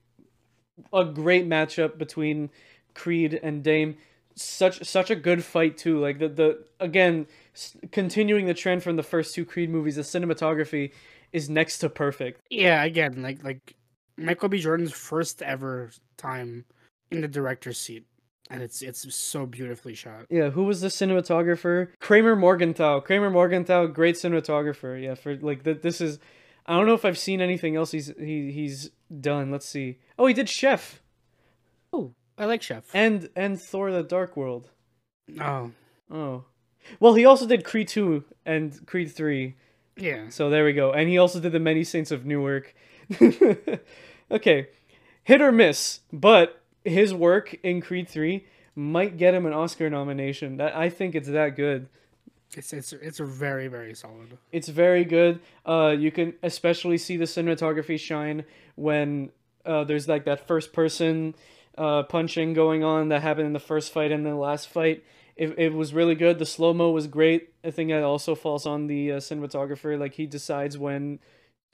a great matchup between Creed and Dame. such such a good fight too. Like the the again s- continuing the trend from the first two Creed movies, the cinematography is next to perfect. Yeah, again, like like Michael B. Jordan's first ever time in the director's seat, and it's it's so beautifully shot. Yeah, who was the cinematographer? Kramer Morgenthau. Kramer Morgenthau, great cinematographer. Yeah, for like that. This is. I don't know if I've seen anything else he's he he's done. Let's see. Oh, he did Chef Oh, I like Chef. and and Thor: The Dark World. Oh, Oh, well, he also did Creed two and Creed three. Yeah. So there we go. And he also did the Many Saints of Newark. okay, hit or miss, but his work in Creed three might get him an Oscar nomination. That I think it's that good. It's it's it's very very solid. It's very good. Uh, you can especially see the cinematography shine when uh, there's like that first person uh, punching going on that happened in the first fight and the last fight. It, it was really good. The slow mo was great. I think that also falls on the uh, cinematographer. Like he decides when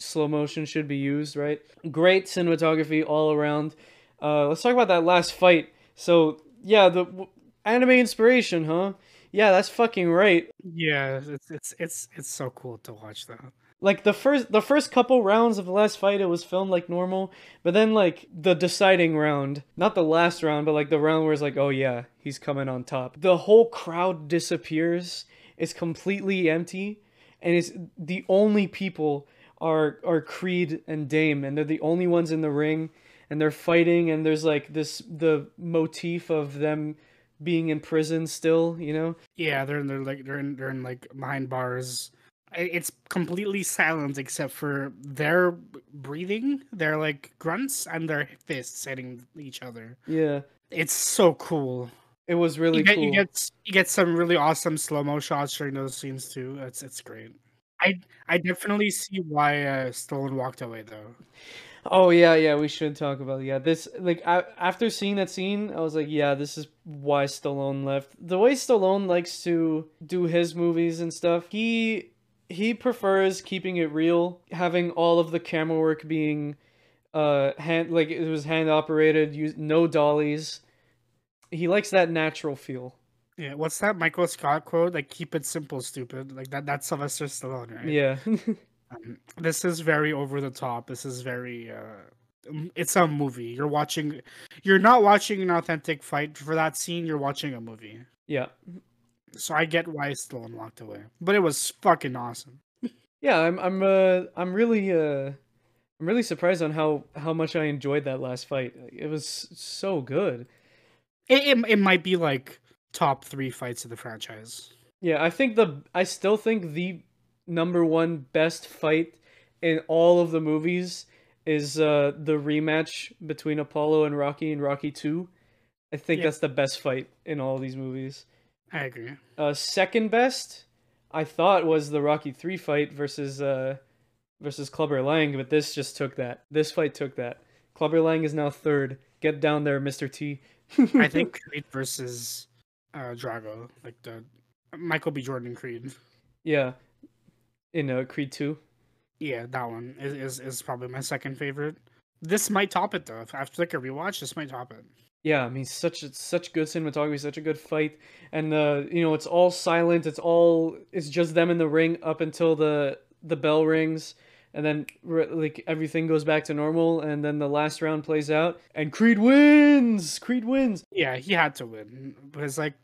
slow motion should be used. Right. Great cinematography all around. Uh, let's talk about that last fight. So yeah, the w- anime inspiration, huh? Yeah, that's fucking right. Yeah, it's it's it's it's so cool to watch that. Like the first the first couple rounds of the last fight it was filmed like normal but then like the deciding round not the last round but like the round where it's like oh yeah he's coming on top the whole crowd disappears it's completely empty and it's the only people are are creed and dame and they're the only ones in the ring and they're fighting and there's like this the motif of them being in prison still you know Yeah, they're in they're like they're in they're in like behind bars. It's completely silent except for their breathing, their like grunts, and their fists hitting each other. yeah It's so cool. it was really you get cool you get you get some really awesome slow mo shots during those scenes too. It's it's great. I I definitely see why uh, Stallone walked away though. Oh yeah, yeah, we should talk about yeah. This like I, after seeing that scene, I was like, yeah, this is why Stallone left. The way Stallone likes to do his movies and stuff, he he prefers keeping it real, having all of the camera work being uh hand like it was hand operated, use no dollies. He likes that natural feel. Yeah, what's that Michael Scott quote? Like keep it simple, stupid. Like that that's Sylvester Stallone, right? Yeah. Um, this is very over the top. This is very uh it's a movie. You're watching you're not watching an authentic fight for that scene, you're watching a movie. yeah. So I get why it's still walked away. But it was fucking awesome. Yeah, I'm I'm uh I'm really uh I'm really surprised on how how much I enjoyed that last fight. It was so good. It, it, it might be like top three fights of the franchise. Yeah, I think the I still think the number one best fight in all of the movies is uh the rematch between Apollo and Rocky in Rocky 2. I think Yeah. that's the best fight in all these movies. I agree. Uh second best I thought was the Rocky 3 fight versus uh versus Clubber Lang, but this just took that. This fight took that. Clubber Lang is now third. Get down there, Mr. T. I think Creed versus uh Drago, like the Michael B. Jordan Creed. yeah. In uh, Creed 2. Yeah, that one is, is is probably my second favorite. This might top it though. After like a rewatch, this might top it. Yeah, I mean, such such good cinematography, such a good fight, and uh, you know, it's all silent. It's all it's just them in the ring up until the the bell rings, and then like everything goes back to normal, and then the last round plays out, and Creed wins. Creed wins. Yeah, he had to win because like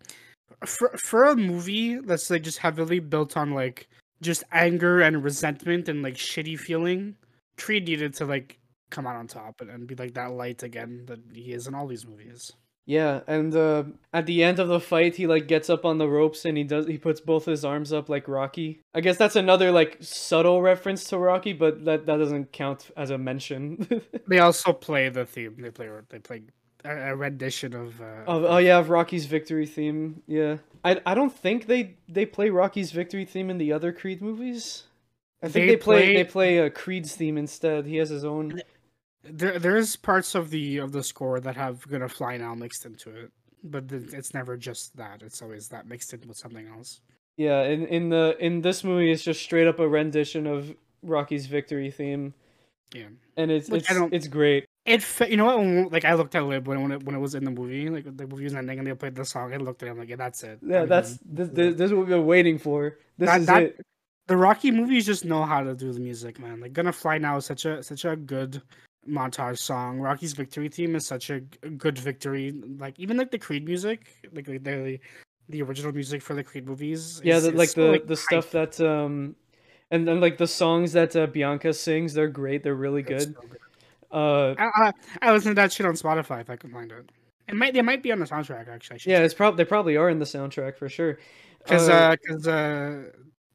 for for a movie that's like just heavily built on like just anger and resentment and like shitty feeling, Creed needed to like come out on top and, and be like that light again that he is in all these movies. Yeah, and uh, at the end of the fight, he like gets up on the ropes and he does he puts both his arms up like Rocky. I guess that's another like subtle reference to Rocky, but that that doesn't count as a mention. They also play the theme. They play they play a, a rendition of. Uh, Oh, oh yeah, of Rocky's victory theme. Yeah, I I don't think they they play Rocky's victory theme in the other Creed movies. I think They they, play, play- they play uh, Creed's theme instead. He has his own. There, there's parts of the of the score that have "Gonna Fly Now" mixed into it, but it's never just that. It's always that mixed in with something else. Yeah, in in the in this movie, it's just straight up a rendition of Rocky's victory theme, Yeah, and it's Which it's it's great. It you know what when, like I looked at it when when it, when it was in the movie like the movie was ending and they played the song I looked at it I'm like yeah that's it Yeah, I'm that's this, this, this is what we've been waiting for. This That- is that- it. the Rocky movies just know how to do the music man like Gonna Fly Now is such a such a good montage song Rocky's victory theme is such a good victory like even like the Creed music like, like the the original music for the Creed movies Yeah, is- the, like so, the the hype. stuff that um, and then like the songs that uh, Bianca sings, they're great. They're really good. so good. Uh, I, I, I listen to that shit on Spotify if I can find it. It might they might be on the soundtrack actually. I yeah, it's probably they probably are in the soundtrack for sure. because Uh, uh, because uh,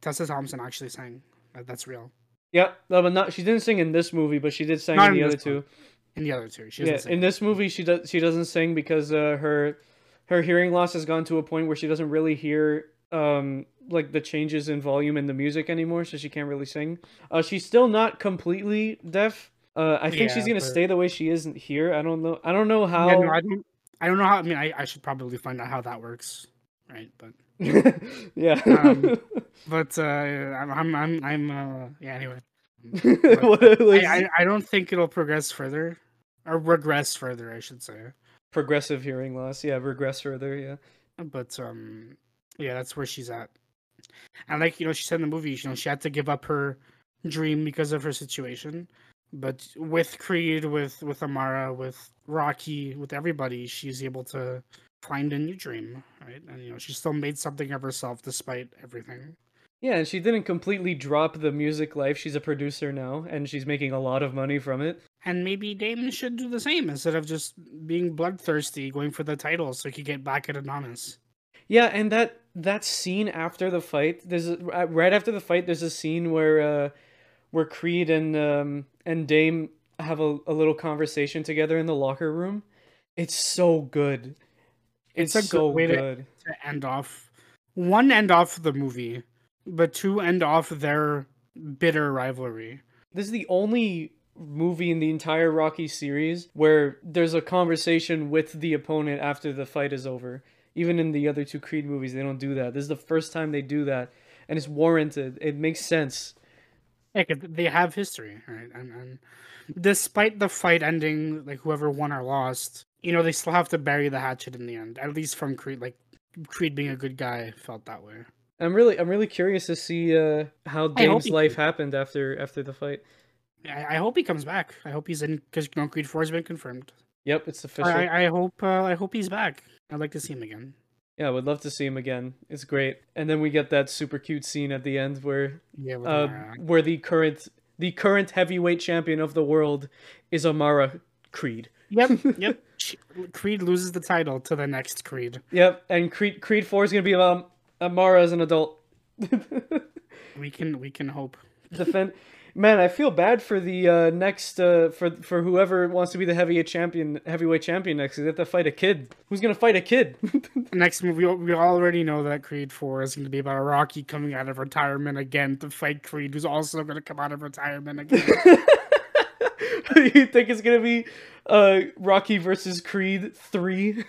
Tessa Thompson actually sang. That's real. Yeah, no, but not she didn't sing in this movie, but she did sing Not in the other this one. two. In the other two, she Yeah, in this movie she does she doesn't sing because uh, her her hearing loss has gone to a point where she doesn't really hear um like the changes in volume in the music anymore, so she can't really sing. Uh, she's still not completely deaf. Uh, I think she's gonna but- stay the way she is here. I don't know. I don't know how. Yeah, no, I don't. I don't know how. I mean, I, I should probably find out how that works, right? But yeah. Um, but uh, I'm I'm I'm, I'm uh, yeah. Anyway, What like, I, I I don't think it'll progress further or regress further. I should say. progressive hearing loss. Yeah, regress further. Yeah. but um yeah that's where she's at and like you know she said in the movie you know she had to give up her dream because of her situation but with creed with with amara with rocky with everybody she's able to find a new dream right and you know she still made something of herself despite everything Yeah, and she didn't completely drop the music life. She's a producer now, and she's making a lot of money from it. and maybe damon should do the same instead of just being bloodthirsty going for the title so he could get back at adonis Yeah, and that that scene after the fight, there's a, uh, right after the fight, there's a scene where uh, where Creed and um, and Dame have a, a little conversation together in the locker room. It's so good. It's, It's a good so way to- good. to end off one end off the movie, but two end off their bitter rivalry. This is the only movie in the entire Rocky series where there's a conversation with the opponent after the fight is over. Even in the other two Creed movies, they don't do that. This is the first time they do that, and it's warranted. It makes sense. Yeah, they have history, right? And, and despite the fight ending, like whoever won or lost, you know, they still have to bury the hatchet in the end. At least from Creed, like Creed being a good guy felt that way. I'm really, I'm really curious to see uh, how I Dame's he- life happened after after the fight. I, I hope he comes back. I hope he's in because you know, Creed Four has been confirmed. Yep, it's official. I, I hope uh, I hope he's back. I'd like to see him again. Yeah, I would love to see him again. It's great. And then we get that super cute scene at the end where Yeah, uh, where the current the current heavyweight champion of the world is Amara Creed. Yep, yep. Creed loses the title to the next Creed. Yep, and Creed Creed Four is gonna be um, Amara as an adult. We can we can hope. Defend, man. I feel bad for the uh, next uh, for for whoever wants to be the heavyweight champion heavyweight champion next. They have to fight a kid. Who's gonna fight a kid? Next movie, we, we already know that Creed Four is going to be about Rocky coming out of retirement again to fight Creed, who's also going to come out of retirement again. you think it's gonna be uh, Rocky versus Creed three?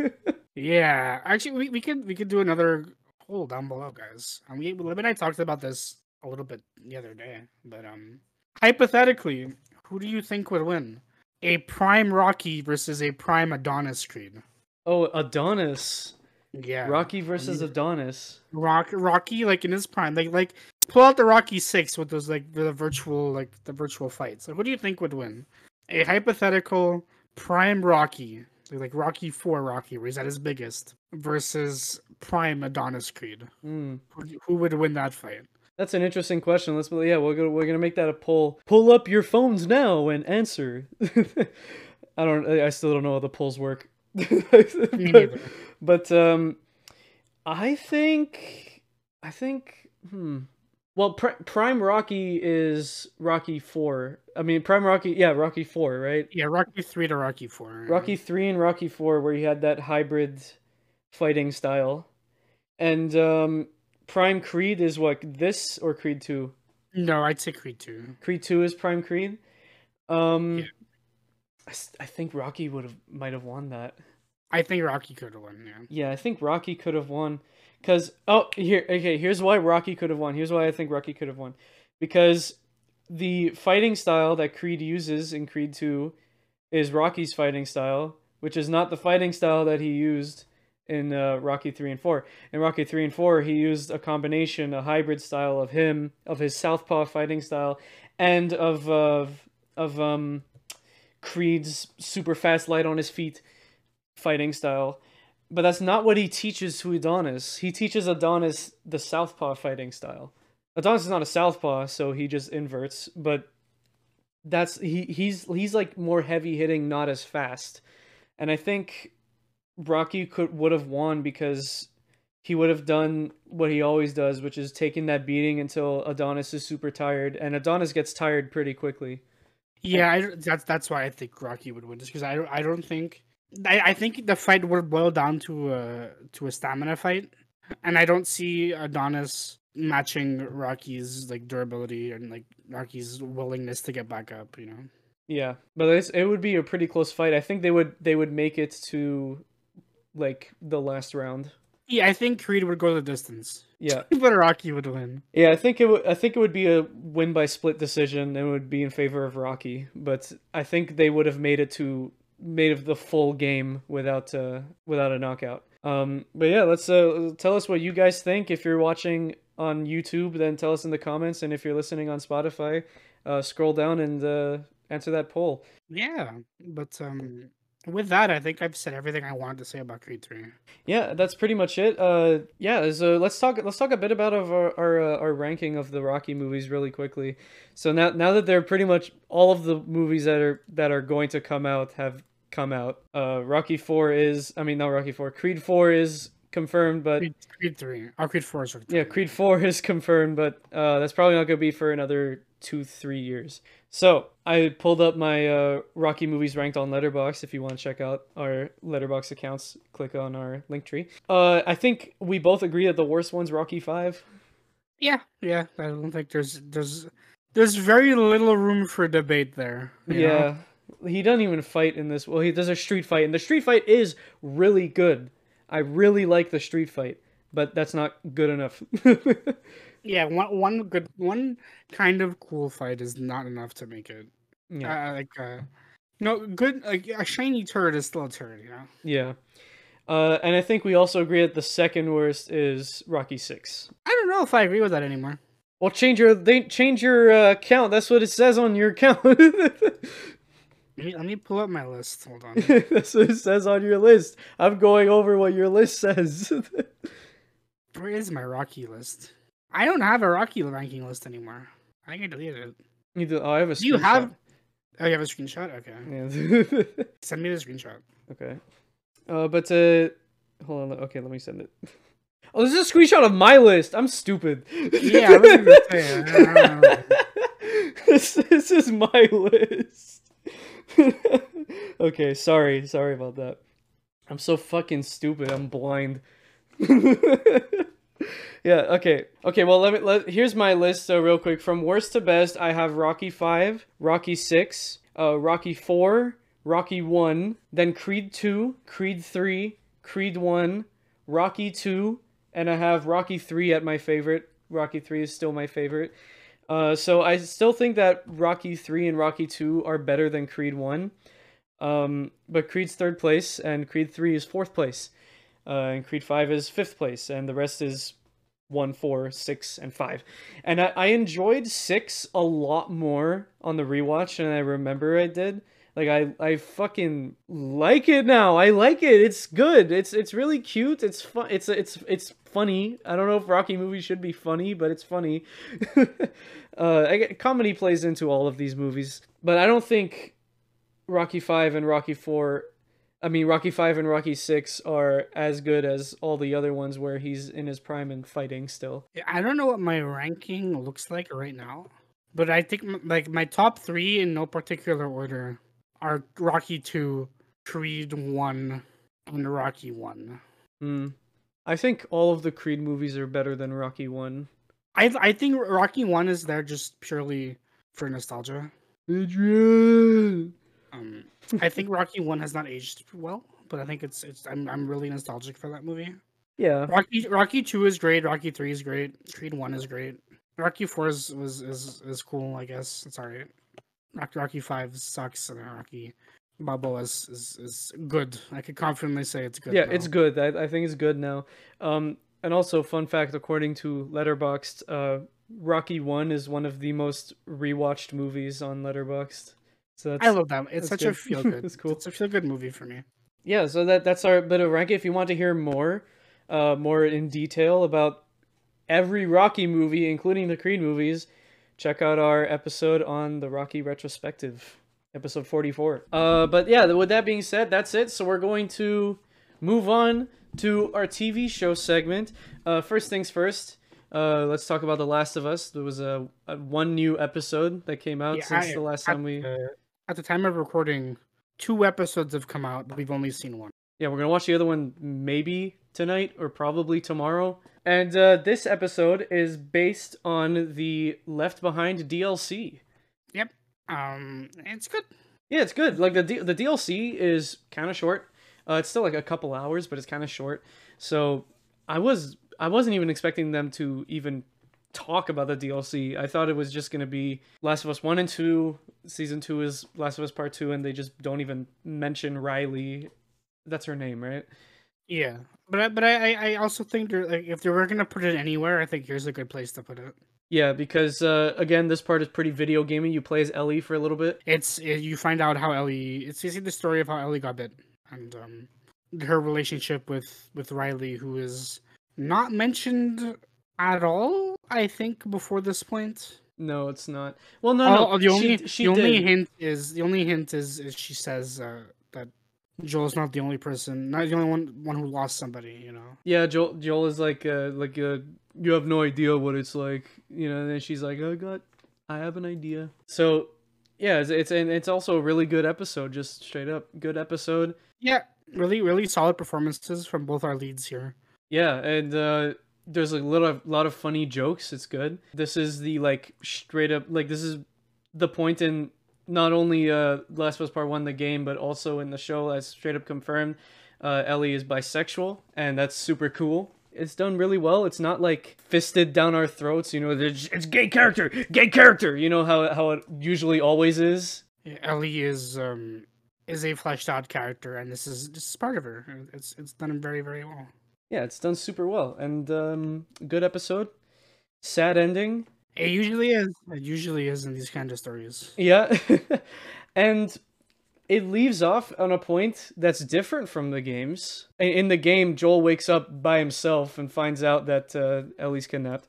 yeah, actually, we, we could we could do another poll down below, guys. And we Lib and I talked about this a little bit the other day, but um, hypothetically, who do you think would win? A prime Rocky versus a prime Adonis Creed. oh, Adonis. Yeah, Rocky versus Adonis. Rock Rocky like in his prime, like like pull out the Rocky six with those like the virtual like the virtual fights. Like, what do you think would win? A hypothetical prime Rocky, like Rocky four Rocky, where he's at his biggest, versus prime Adonis Creed. Who, who would win that fight? That's an interesting question. Let's yeah, we're gonna we're gonna make that a poll. Pull up your phones now and answer. I don't. I still don't know how the polls work. But, but um, I think I think hmm. Well, Pri- Prime Rocky is Rocky Four. I mean, Prime Rocky, yeah, Rocky Four, right? Yeah, Rocky three to Rocky four. Rocky Three and Rocky Four, where you had that hybrid fighting style, and um, Prime Creed is what this or Creed Two. No, I'd say Creed two. Creed Two is Prime Creed. Um, Yeah. I, I think Rocky would have might have won that. I think Rocky could have won. Yeah. Yeah, I think Rocky could have won. Cause oh here okay here's why Rocky could have won. Here's why I think Rocky could have won, because the fighting style that Creed uses in Creed Two is Rocky's fighting style, which is not the fighting style that he used in uh, Rocky 3 and 4. In Rocky 3 and 4, he used a combination, a hybrid style of him, of his southpaw fighting style, and of of of um Creed's super fast light on his feet fighting style. But that's not what he teaches to Adonis. He teaches Adonis the southpaw fighting style. Adonis is not a southpaw, so he just inverts, but that's he he's he's like more heavy hitting, not as fast. And I think Rocky could would have won because he would have done what he always does, which is taking that beating until Adonis is super tired, and Adonis gets tired pretty quickly. Yeah, I, that's that's why I think Rocky would win, just because I I don't think I, I think the fight would boil down to a to a stamina fight, and I don't see Adonis matching Rocky's like durability and like Rocky's willingness to get back up. You know. Yeah, but it's, it would be a pretty close fight. I think they would they would make it to like the last round. Yeah, I think Creed would go the distance. Yeah, but Rocky would win. Yeah, I think it would. I think it would be a win by split decision. and It would be in favor of Rocky, but I think they would have made it to made of the full game without uh without a knockout. Um, but yeah, let's uh tell us what you guys think. If you're watching on YouTube, then tell us in the comments, and if you're listening on Spotify, uh, scroll down and uh, answer that poll. Yeah, but um, with that, I think I've said everything I wanted to say about Creed Three. Yeah, that's pretty much it. Uh, yeah, so let's talk. Let's talk a bit about of our our, uh, our ranking of the Rocky movies really quickly. So now now that they're pretty much all of the movies that are that are going to come out have come out. Uh, Rocky Four is, I mean, not Rocky Four. Creed Four is confirmed, but Creed, Creed Three. Oh, Creed Four is. Yeah, Creed Four is confirmed, but uh, that's probably not going to be for another two, three years. So I pulled up my uh, Rocky movies ranked on Letterboxd. If you want to check out our Letterboxd accounts, click on our link tree. Uh, I think we both agree that the worst one's Rocky Five. Yeah, yeah. I don't think there's there's there's very little room for debate there. Yeah. Know? He doesn't even fight in this. Well, he does a street fight, and the street fight is really good. I really like the street fight, but that's not good enough. yeah, one one good one kind of cool fight is not enough to make it. Yeah, uh, like uh, no good. Like a shiny turret is still a turret, you know. Yeah. Uh, and I think we also agree that the second worst is Rocky Six. I don't know if I agree with that anymore. Well, change your they change your uh, account. That's what it says on your account. Let me, pull up my list. Hold on. That's what it says on your list. I'm going over what your list says. Where is my Rocky list? I don't have a Rocky ranking list anymore. I think I deleted it. You do, oh, I have a. Do you have? Oh, you have a screenshot. Okay. Yeah. send me the screenshot. Okay. Uh, but uh, hold on. Okay, let me send it. Oh, this is a screenshot of my list. I'm stupid. Yeah, I was gonna say. this, this is my list. okay, sorry, sorry about that. I'm so fucking stupid. I'm blind. yeah. Okay. Okay. Well, let me. Let here's my list. So real quick, from worst to best, I have Rocky Five, Rocky Six, uh, Rocky Four, Rocky One, then Creed Two, Creed Three, Creed One, Rocky Two, and I have Rocky Three at my favorite. Rocky Three is still my favorite. Uh, so I still think that Rocky 3 and Rocky 2 are better than Creed 1. Um, but Creed's third place and Creed 3 is fourth place. Uh, and Creed 5 is fifth place. And the rest is 1, 4, 6, and 5. And I, I enjoyed 6 a lot more on the rewatch than I remember I did. Like I, I fucking like it now. I like it. It's good. It's it's really cute. It's fun. It's it's it's funny. I don't know if Rocky movies should be funny, but it's funny. uh, I get, comedy plays into all of these movies, but I don't think Rocky Five and Rocky Four, I mean Rocky Five and Rocky Six are as good as all the other ones where he's in his prime and fighting still. I don't know what my ranking looks like right now, but I think like my top three in no particular order are Rocky Two, Creed One, and Rocky One. Hmm. I think all of the Creed movies are better than Rocky One. I I think Rocky One is there just purely for nostalgia. Adrian. Um, I think Rocky One has not aged well, but I think it's it's I'm I'm really nostalgic for that movie. Yeah. Rocky Rocky Two is great. Rocky Three is great. Creed One is great. Rocky Four is was is is cool. I guess it's alright. Rocky Rocky Five sucks, and Rocky Balboa is, is, is good. I can confidently say it's good. Yeah, now. it's good. I, I think it's good now. Um, and also, fun fact: according to Letterboxd, uh, Rocky One is one of the most rewatched movies on Letterboxd. So that's I love that. It's such a feel good. It's cool. It's a feel good movie for me. yeah. So that that's our bit of ranking. If you want to hear more, uh, more in detail about every Rocky movie, including the Creed movies, check out our episode on the Rocky retrospective, episode forty-four. Uh, but yeah, with that being said, that's it. So we're going to move on to our TV show segment. Uh, first things first. Uh, let's talk about The Last of Us. There was a, a one new episode that came out Yeah, since I- the last at time we. at the time of recording, two episodes have come out, but we've only seen one. Yeah, we're gonna watch the other one maybe tonight or probably tomorrow. And uh, this episode is based on the Left Behind DLC. Um, it's good. Yeah, it's good. Like the D- the DLC is kind of short. Uh, it's still like a couple hours, but it's kind of short. So I was I wasn't even expecting them to even talk about the DLC. I thought it was just gonna be Last of Us one and two. Season two is Last of Us Part two, and they just don't even mention Riley. That's her name, right? Yeah, but I, but I I- I also think they're, like if they were gonna put it anywhere, I think here's a good place to put it. Yeah, because uh, again, this part is pretty video gaming. You play as Ellie for a little bit. It's it, you find out how Ellie. It's see the story of how Ellie got bit and um her relationship with with Riley, who is not mentioned at all. I think before this point. No, it's not. Well, no, no. The only she, she the only hint is the only hint is, is she says uh, that Joel's not the only person, not the only one one who lost somebody. You know. Yeah, Joel. Joel is like, uh, like, uh, you have no idea what it's like, you know. And then she's like, I got, I have an idea. So, yeah, it's it's and it's also a really good episode. Just straight up good episode. Yeah, really, really solid performances from both our leads here. Yeah, and uh, there's a little lot of funny jokes. It's good. This is the like straight up like this is the point in not only uh Last of Us Part One the game, but also in the show as straight up confirmed. Uh, Ellie is bisexual, and that's super cool. It's done really well. It's not like fisted down our throats. You know, it's gay character, gay character. You know how how it usually always is. Yeah, Ellie is um is a fleshed out character, and this is this is part of her. It's it's done very very well. Yeah, it's done super well, and um, good episode. Sad ending. It usually is. It usually is in these kind of stories. Yeah. and it leaves off on a point that's different from the games. In- the game, Joel wakes up by himself and finds out that uh, Ellie's kidnapped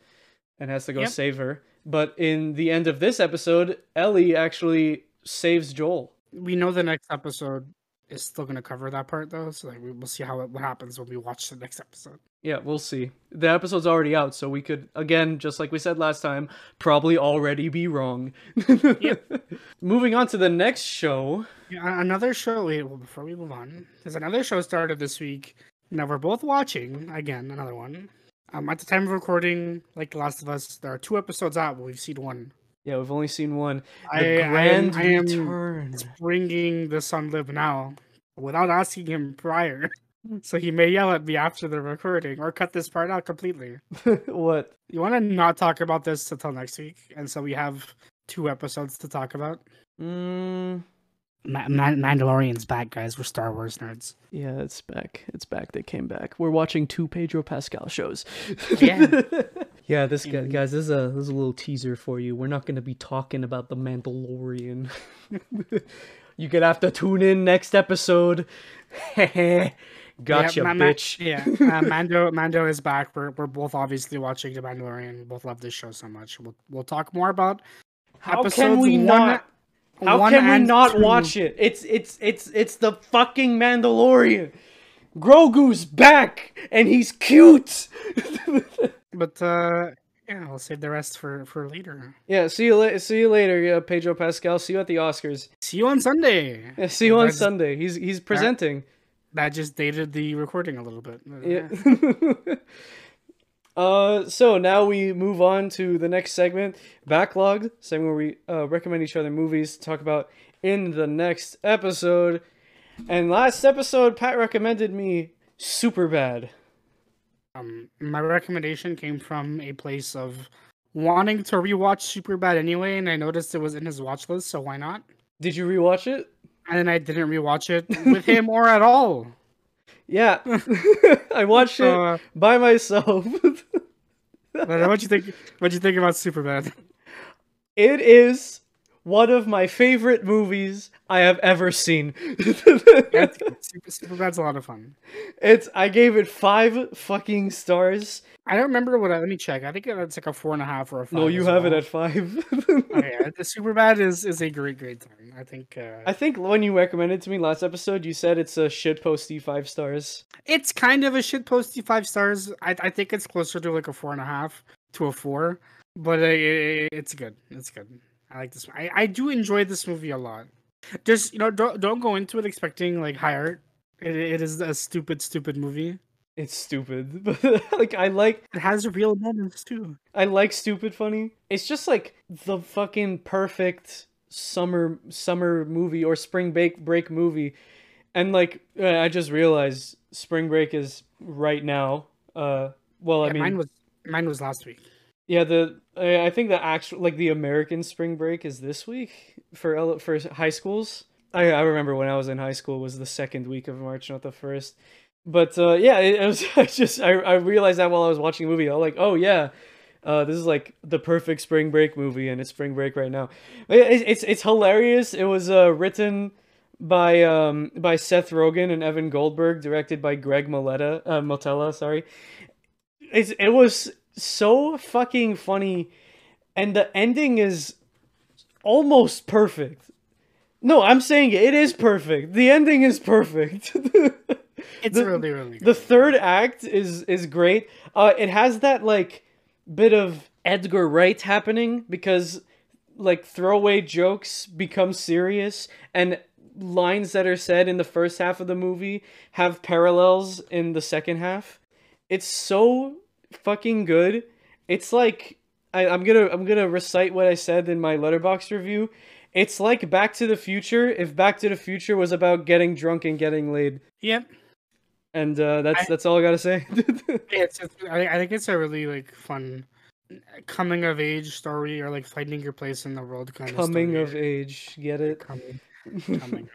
and has to go Yep. save her. But in the end of this episode, Ellie actually saves Joel. We know the next episode is still going to cover that part though, so like we, we'll see how it, what happens when we watch the next episode. Yeah, we'll see. The episode's already out, so we could, again, just like we said last time, probably already be wrong. Moving on to the next show. Yeah, another show. Wait, well, before we move on, there's another show started this week. Now we're both watching again. Another one. Um, at the time of recording, like The Last of Us, there are two episodes out, but we've seen one. Yeah, we've only seen one. The I, I am- Grand I am Return. bringing the son live now without asking him prior. So he may yell at me after the recording or cut this part out completely. what? You want to not talk about this until next week, and so we have two episodes to talk about. Mm, Ma- Ma- Mandalorian's back, guys. We're Star Wars nerds. yeah, it's back. It's back. They came back. We're watching two Pedro Pascal shows. Yeah. yeah, this guy, Mhm. guys, this is a this is a little teaser for you. We're not going to be talking about the Mandalorian. You're gonna have to tune in next episode. gotcha, yeah, Ma- bitch. yeah, uh, Mando. Mando is back. We're we're both obviously watching the Mandalorian. We both love this show so much. We'll we'll talk more about How can we one- not? How can we not two. watch it? It's it's it's it's the fucking Mandalorian. Grogu's back and he's cute. But uh, yeah, I'll save the rest for for later. yeah, see you later. See you later, yeah, Pedro Pascal. See you at the Oscars. See you on Sunday. Yeah, see you on That's- Sunday. He's he's presenting. That just dated the recording a little bit. Yeah. uh, so now we move on to the next segment, backlog segment where we uh, recommend each other movies to talk about in the next episode. And last episode, Pat recommended me Super Bad. Um, my recommendation came from a place of wanting to rewatch Superbad anyway, and I noticed it was in his watch list, so why not? Did you rewatch it? and I didn't rewatch it with him or at all. Yeah, I watched So, it uh, by myself. what do you think? What do you think about Superbad? it is one of my favorite movies I have ever seen. Good. Super, Superbad's a lot of fun. it's I gave it five fucking stars. I don't remember what. I, let me check. I think it's like a four and a half or a five. No, you have it at five. Okay, yeah, the Superbad is is a great great time. I think uh, I think when you recommended to me last episode, you said it's a shit shitposty five stars. it's kind of a shit posty five stars. I I think it's closer to like a four and a half to a four, but uh, it, it's good. It's good. I like this. I I do enjoy this movie a lot. Just you know, don't don't go into it expecting like high art. It, it is a stupid stupid movie. It's stupid, but like I like It has real moments too. I like stupid funny. It's just like the fucking perfect summer summer movie or spring break break movie. And like uh, I just realized spring break is right now. Uh well, I mean mine was mine was last week. Yeah, the I think the actual like the American spring break is this week for for high schools. I I remember when I was in high school was the second week of March, not the first. But uh, yeah, it, it was I just I, I realized that while I was watching the movie, I was like, oh yeah, uh, this is like the perfect spring break movie, and it's spring break right now. It, it's it's hilarious. It was uh, written by um by Seth Rogen and Evan Goldberg, directed by Greg Moletta, uh, Motella, sorry. It's it was so fucking funny, and the ending is almost perfect. No, I'm saying it is perfect. The ending is perfect. It's The- really really good. the third act is is great. Uh, it has that like bit of Edgar Wright happening because like throwaway jokes become serious and lines that are said in the first half of the movie have parallels in the second half. It's so fucking good. It's like I, I'm gonna I'm gonna recite what I said in my Letterboxd review. It's like Back to the Future if Back to the Future was about getting drunk and getting laid. Yep. And uh, that's I- that's all I gotta say. It's, it's I, I think it's a really like fun coming of age story or like finding your place in the world kind Coming of of age, get it? coming coming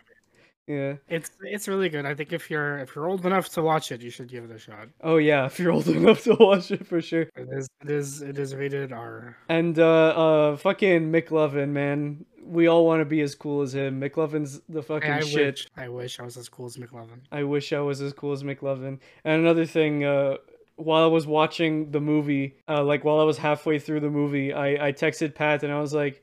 yeah. It's it's really good. I think if you're if you're old enough to watch it, you should give it a shot. Oh yeah, if you're old enough to watch it for sure. It is it is it is rated R. And uh, uh, fucking McLovin, man, we all want to be as cool as him. McLovin's the fucking I shit. wish I wish I was as cool as McLovin. I wish I was as cool as McLovin. And another thing, uh, while I was watching the movie, uh, like while I was halfway through the movie, I, I texted Pat and I was like,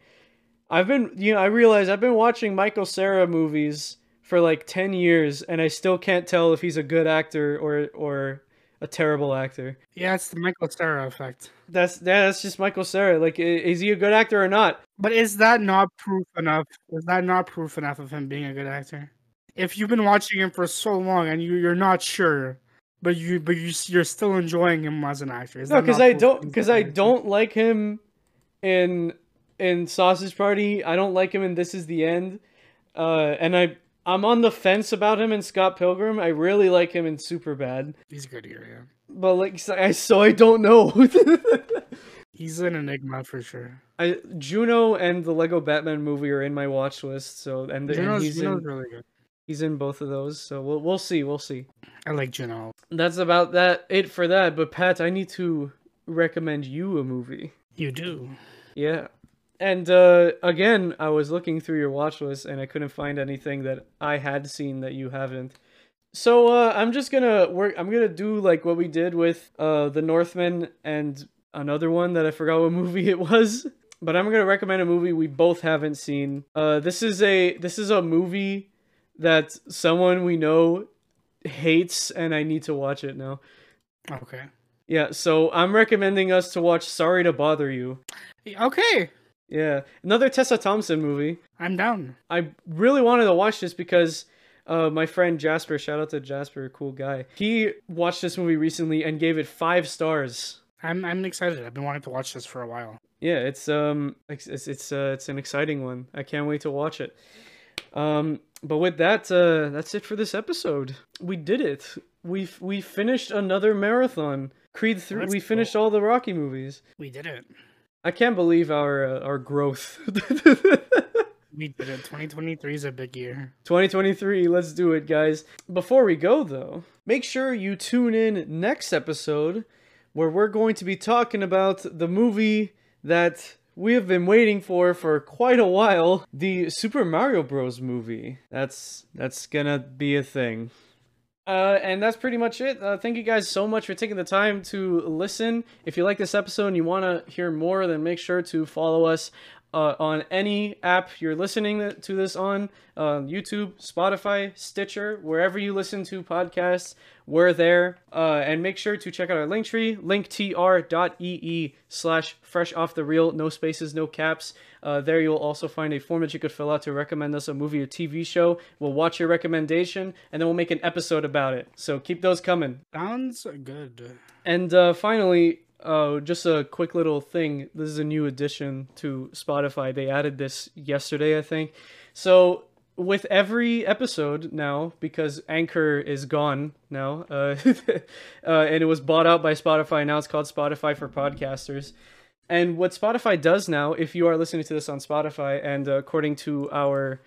I've been, you know, I realized I've been watching Michael Cera movies for like 10 years and I still can't tell if he's a good actor or, or a terrible actor. Yeah, it's the Michael Cera effect. That's, yeah, that's just Michael Cera. Like, is he a good actor or not? But is that not proof enough? Is that not proof enough of him being a good actor? If you've been watching him for so long and you you're not sure, but you but you you're still enjoying him as an actor. Is No, because I don't, because I don't like him in in Sausage Party. I don't like him in This Is the End. Uh, and I I'm on the fence about him in Scott Pilgrim. I really like him in Superbad, He's good here. Yeah, but like so I so I don't know. he's an enigma for sure. I Juno and the Lego Batman movie are in my watch list. So and, and Juno's, he's Juno's in really good. he's in both of those. So we'll we'll see we'll see. I like Juno. That's about that it for that. But Pat, I need to recommend you a movie. You do. Yeah. And uh, again, I was looking through your watch list and I couldn't find anything that I had seen that you haven't. So uh, I'm just gonna work. I'm gonna do like what we did with uh, the Northman and another one that I forgot what movie it was. But I'm gonna recommend a movie we both haven't seen. Uh, this is a this is a movie that someone we know hates, and I need to watch it now. Okay. Yeah, so I'm recommending us to watch Sorry to Bother You. Okay. Yeah, another Tessa Thompson movie. I'm down. I really wanted to watch this because uh, my friend Jasper, shout out to Jasper, cool guy. He watched this movie recently and gave it five stars. I'm I'm excited. I've been wanting to watch this for a while. Yeah, it's um, it's it's uh, it's an exciting one. I can't wait to watch it. Um, but with that, uh, that's it for this episode. We did it. We we finished another marathon. Creed three. We finished all the Rocky movies. We did it. I can't believe our uh, our growth. We did it. 2023 is a big year. 2023, let's do it, guys. Before we go, though, make sure you tune in next episode where we're going to be talking about the movie that we have been waiting for for quite a while the super mario bros movie that's that's gonna be a thing uh, and that's pretty much it. Uh, thank you guys so much for taking the time to listen. If you like this episode and you want to hear more, then make sure to follow us uh, on any app you're listening to this on uh, YouTube, Spotify, Stitcher, wherever you listen to podcasts, we're there. Uh, and make sure to check out our link tree, linktr.ee slash fresh off the reel, no spaces, no caps. Uh, there you'll also find a form that you could fill out to recommend us a movie or TV show. We'll watch your recommendation and then we'll make an episode about it. So keep those coming. Sounds good. And uh, uh, just a quick little thing. This is a new addition to Spotify. They added this yesterday, I think. So with every episode now, because Anchor is gone now, uh, uh, and it was bought out by Spotify. Now it's called Spotify for Podcasters. And what Spotify does now, if you are listening to this on Spotify, and uh, according to our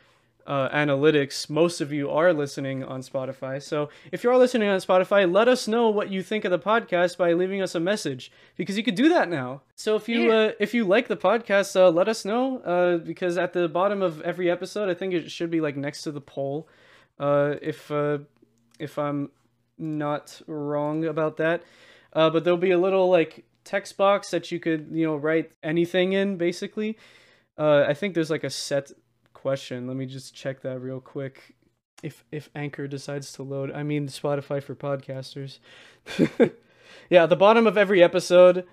uh, analytics, most of you are listening on Spotify. So if you are listening on Spotify, let us know what you think of the podcast by leaving us a message because you could do that now. So if you Yeah. uh, if you like the podcast, uh, let us know uh, because at the bottom of every episode, I think it should be like next to the poll. Uh, if uh, if I'm not wrong about that, uh, but there'll be a little like text box that you could you know write anything in basically. Uh, I think there's like a set question. Let me just check that real quick. If if Anchor decides to load, I mean Spotify for podcasters. yeah, the bottom of every episode,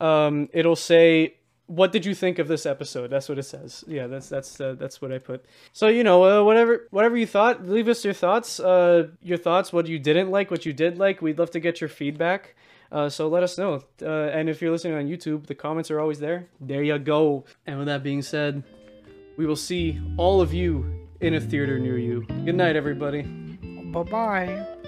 um, it'll say, "What did you think of this episode?" That's what it says. Yeah, that's that's uh, that's what I put. So you know, uh, whatever whatever you thought, leave us your thoughts. Uh, your thoughts, what you didn't like, what you did like. We'd love to get your feedback. Uh, so let us know. Uh, and if you're listening on YouTube, the comments are always there. There you go. And with that being said, we will see all of you in a theater near you. Good night, everybody. Bye bye.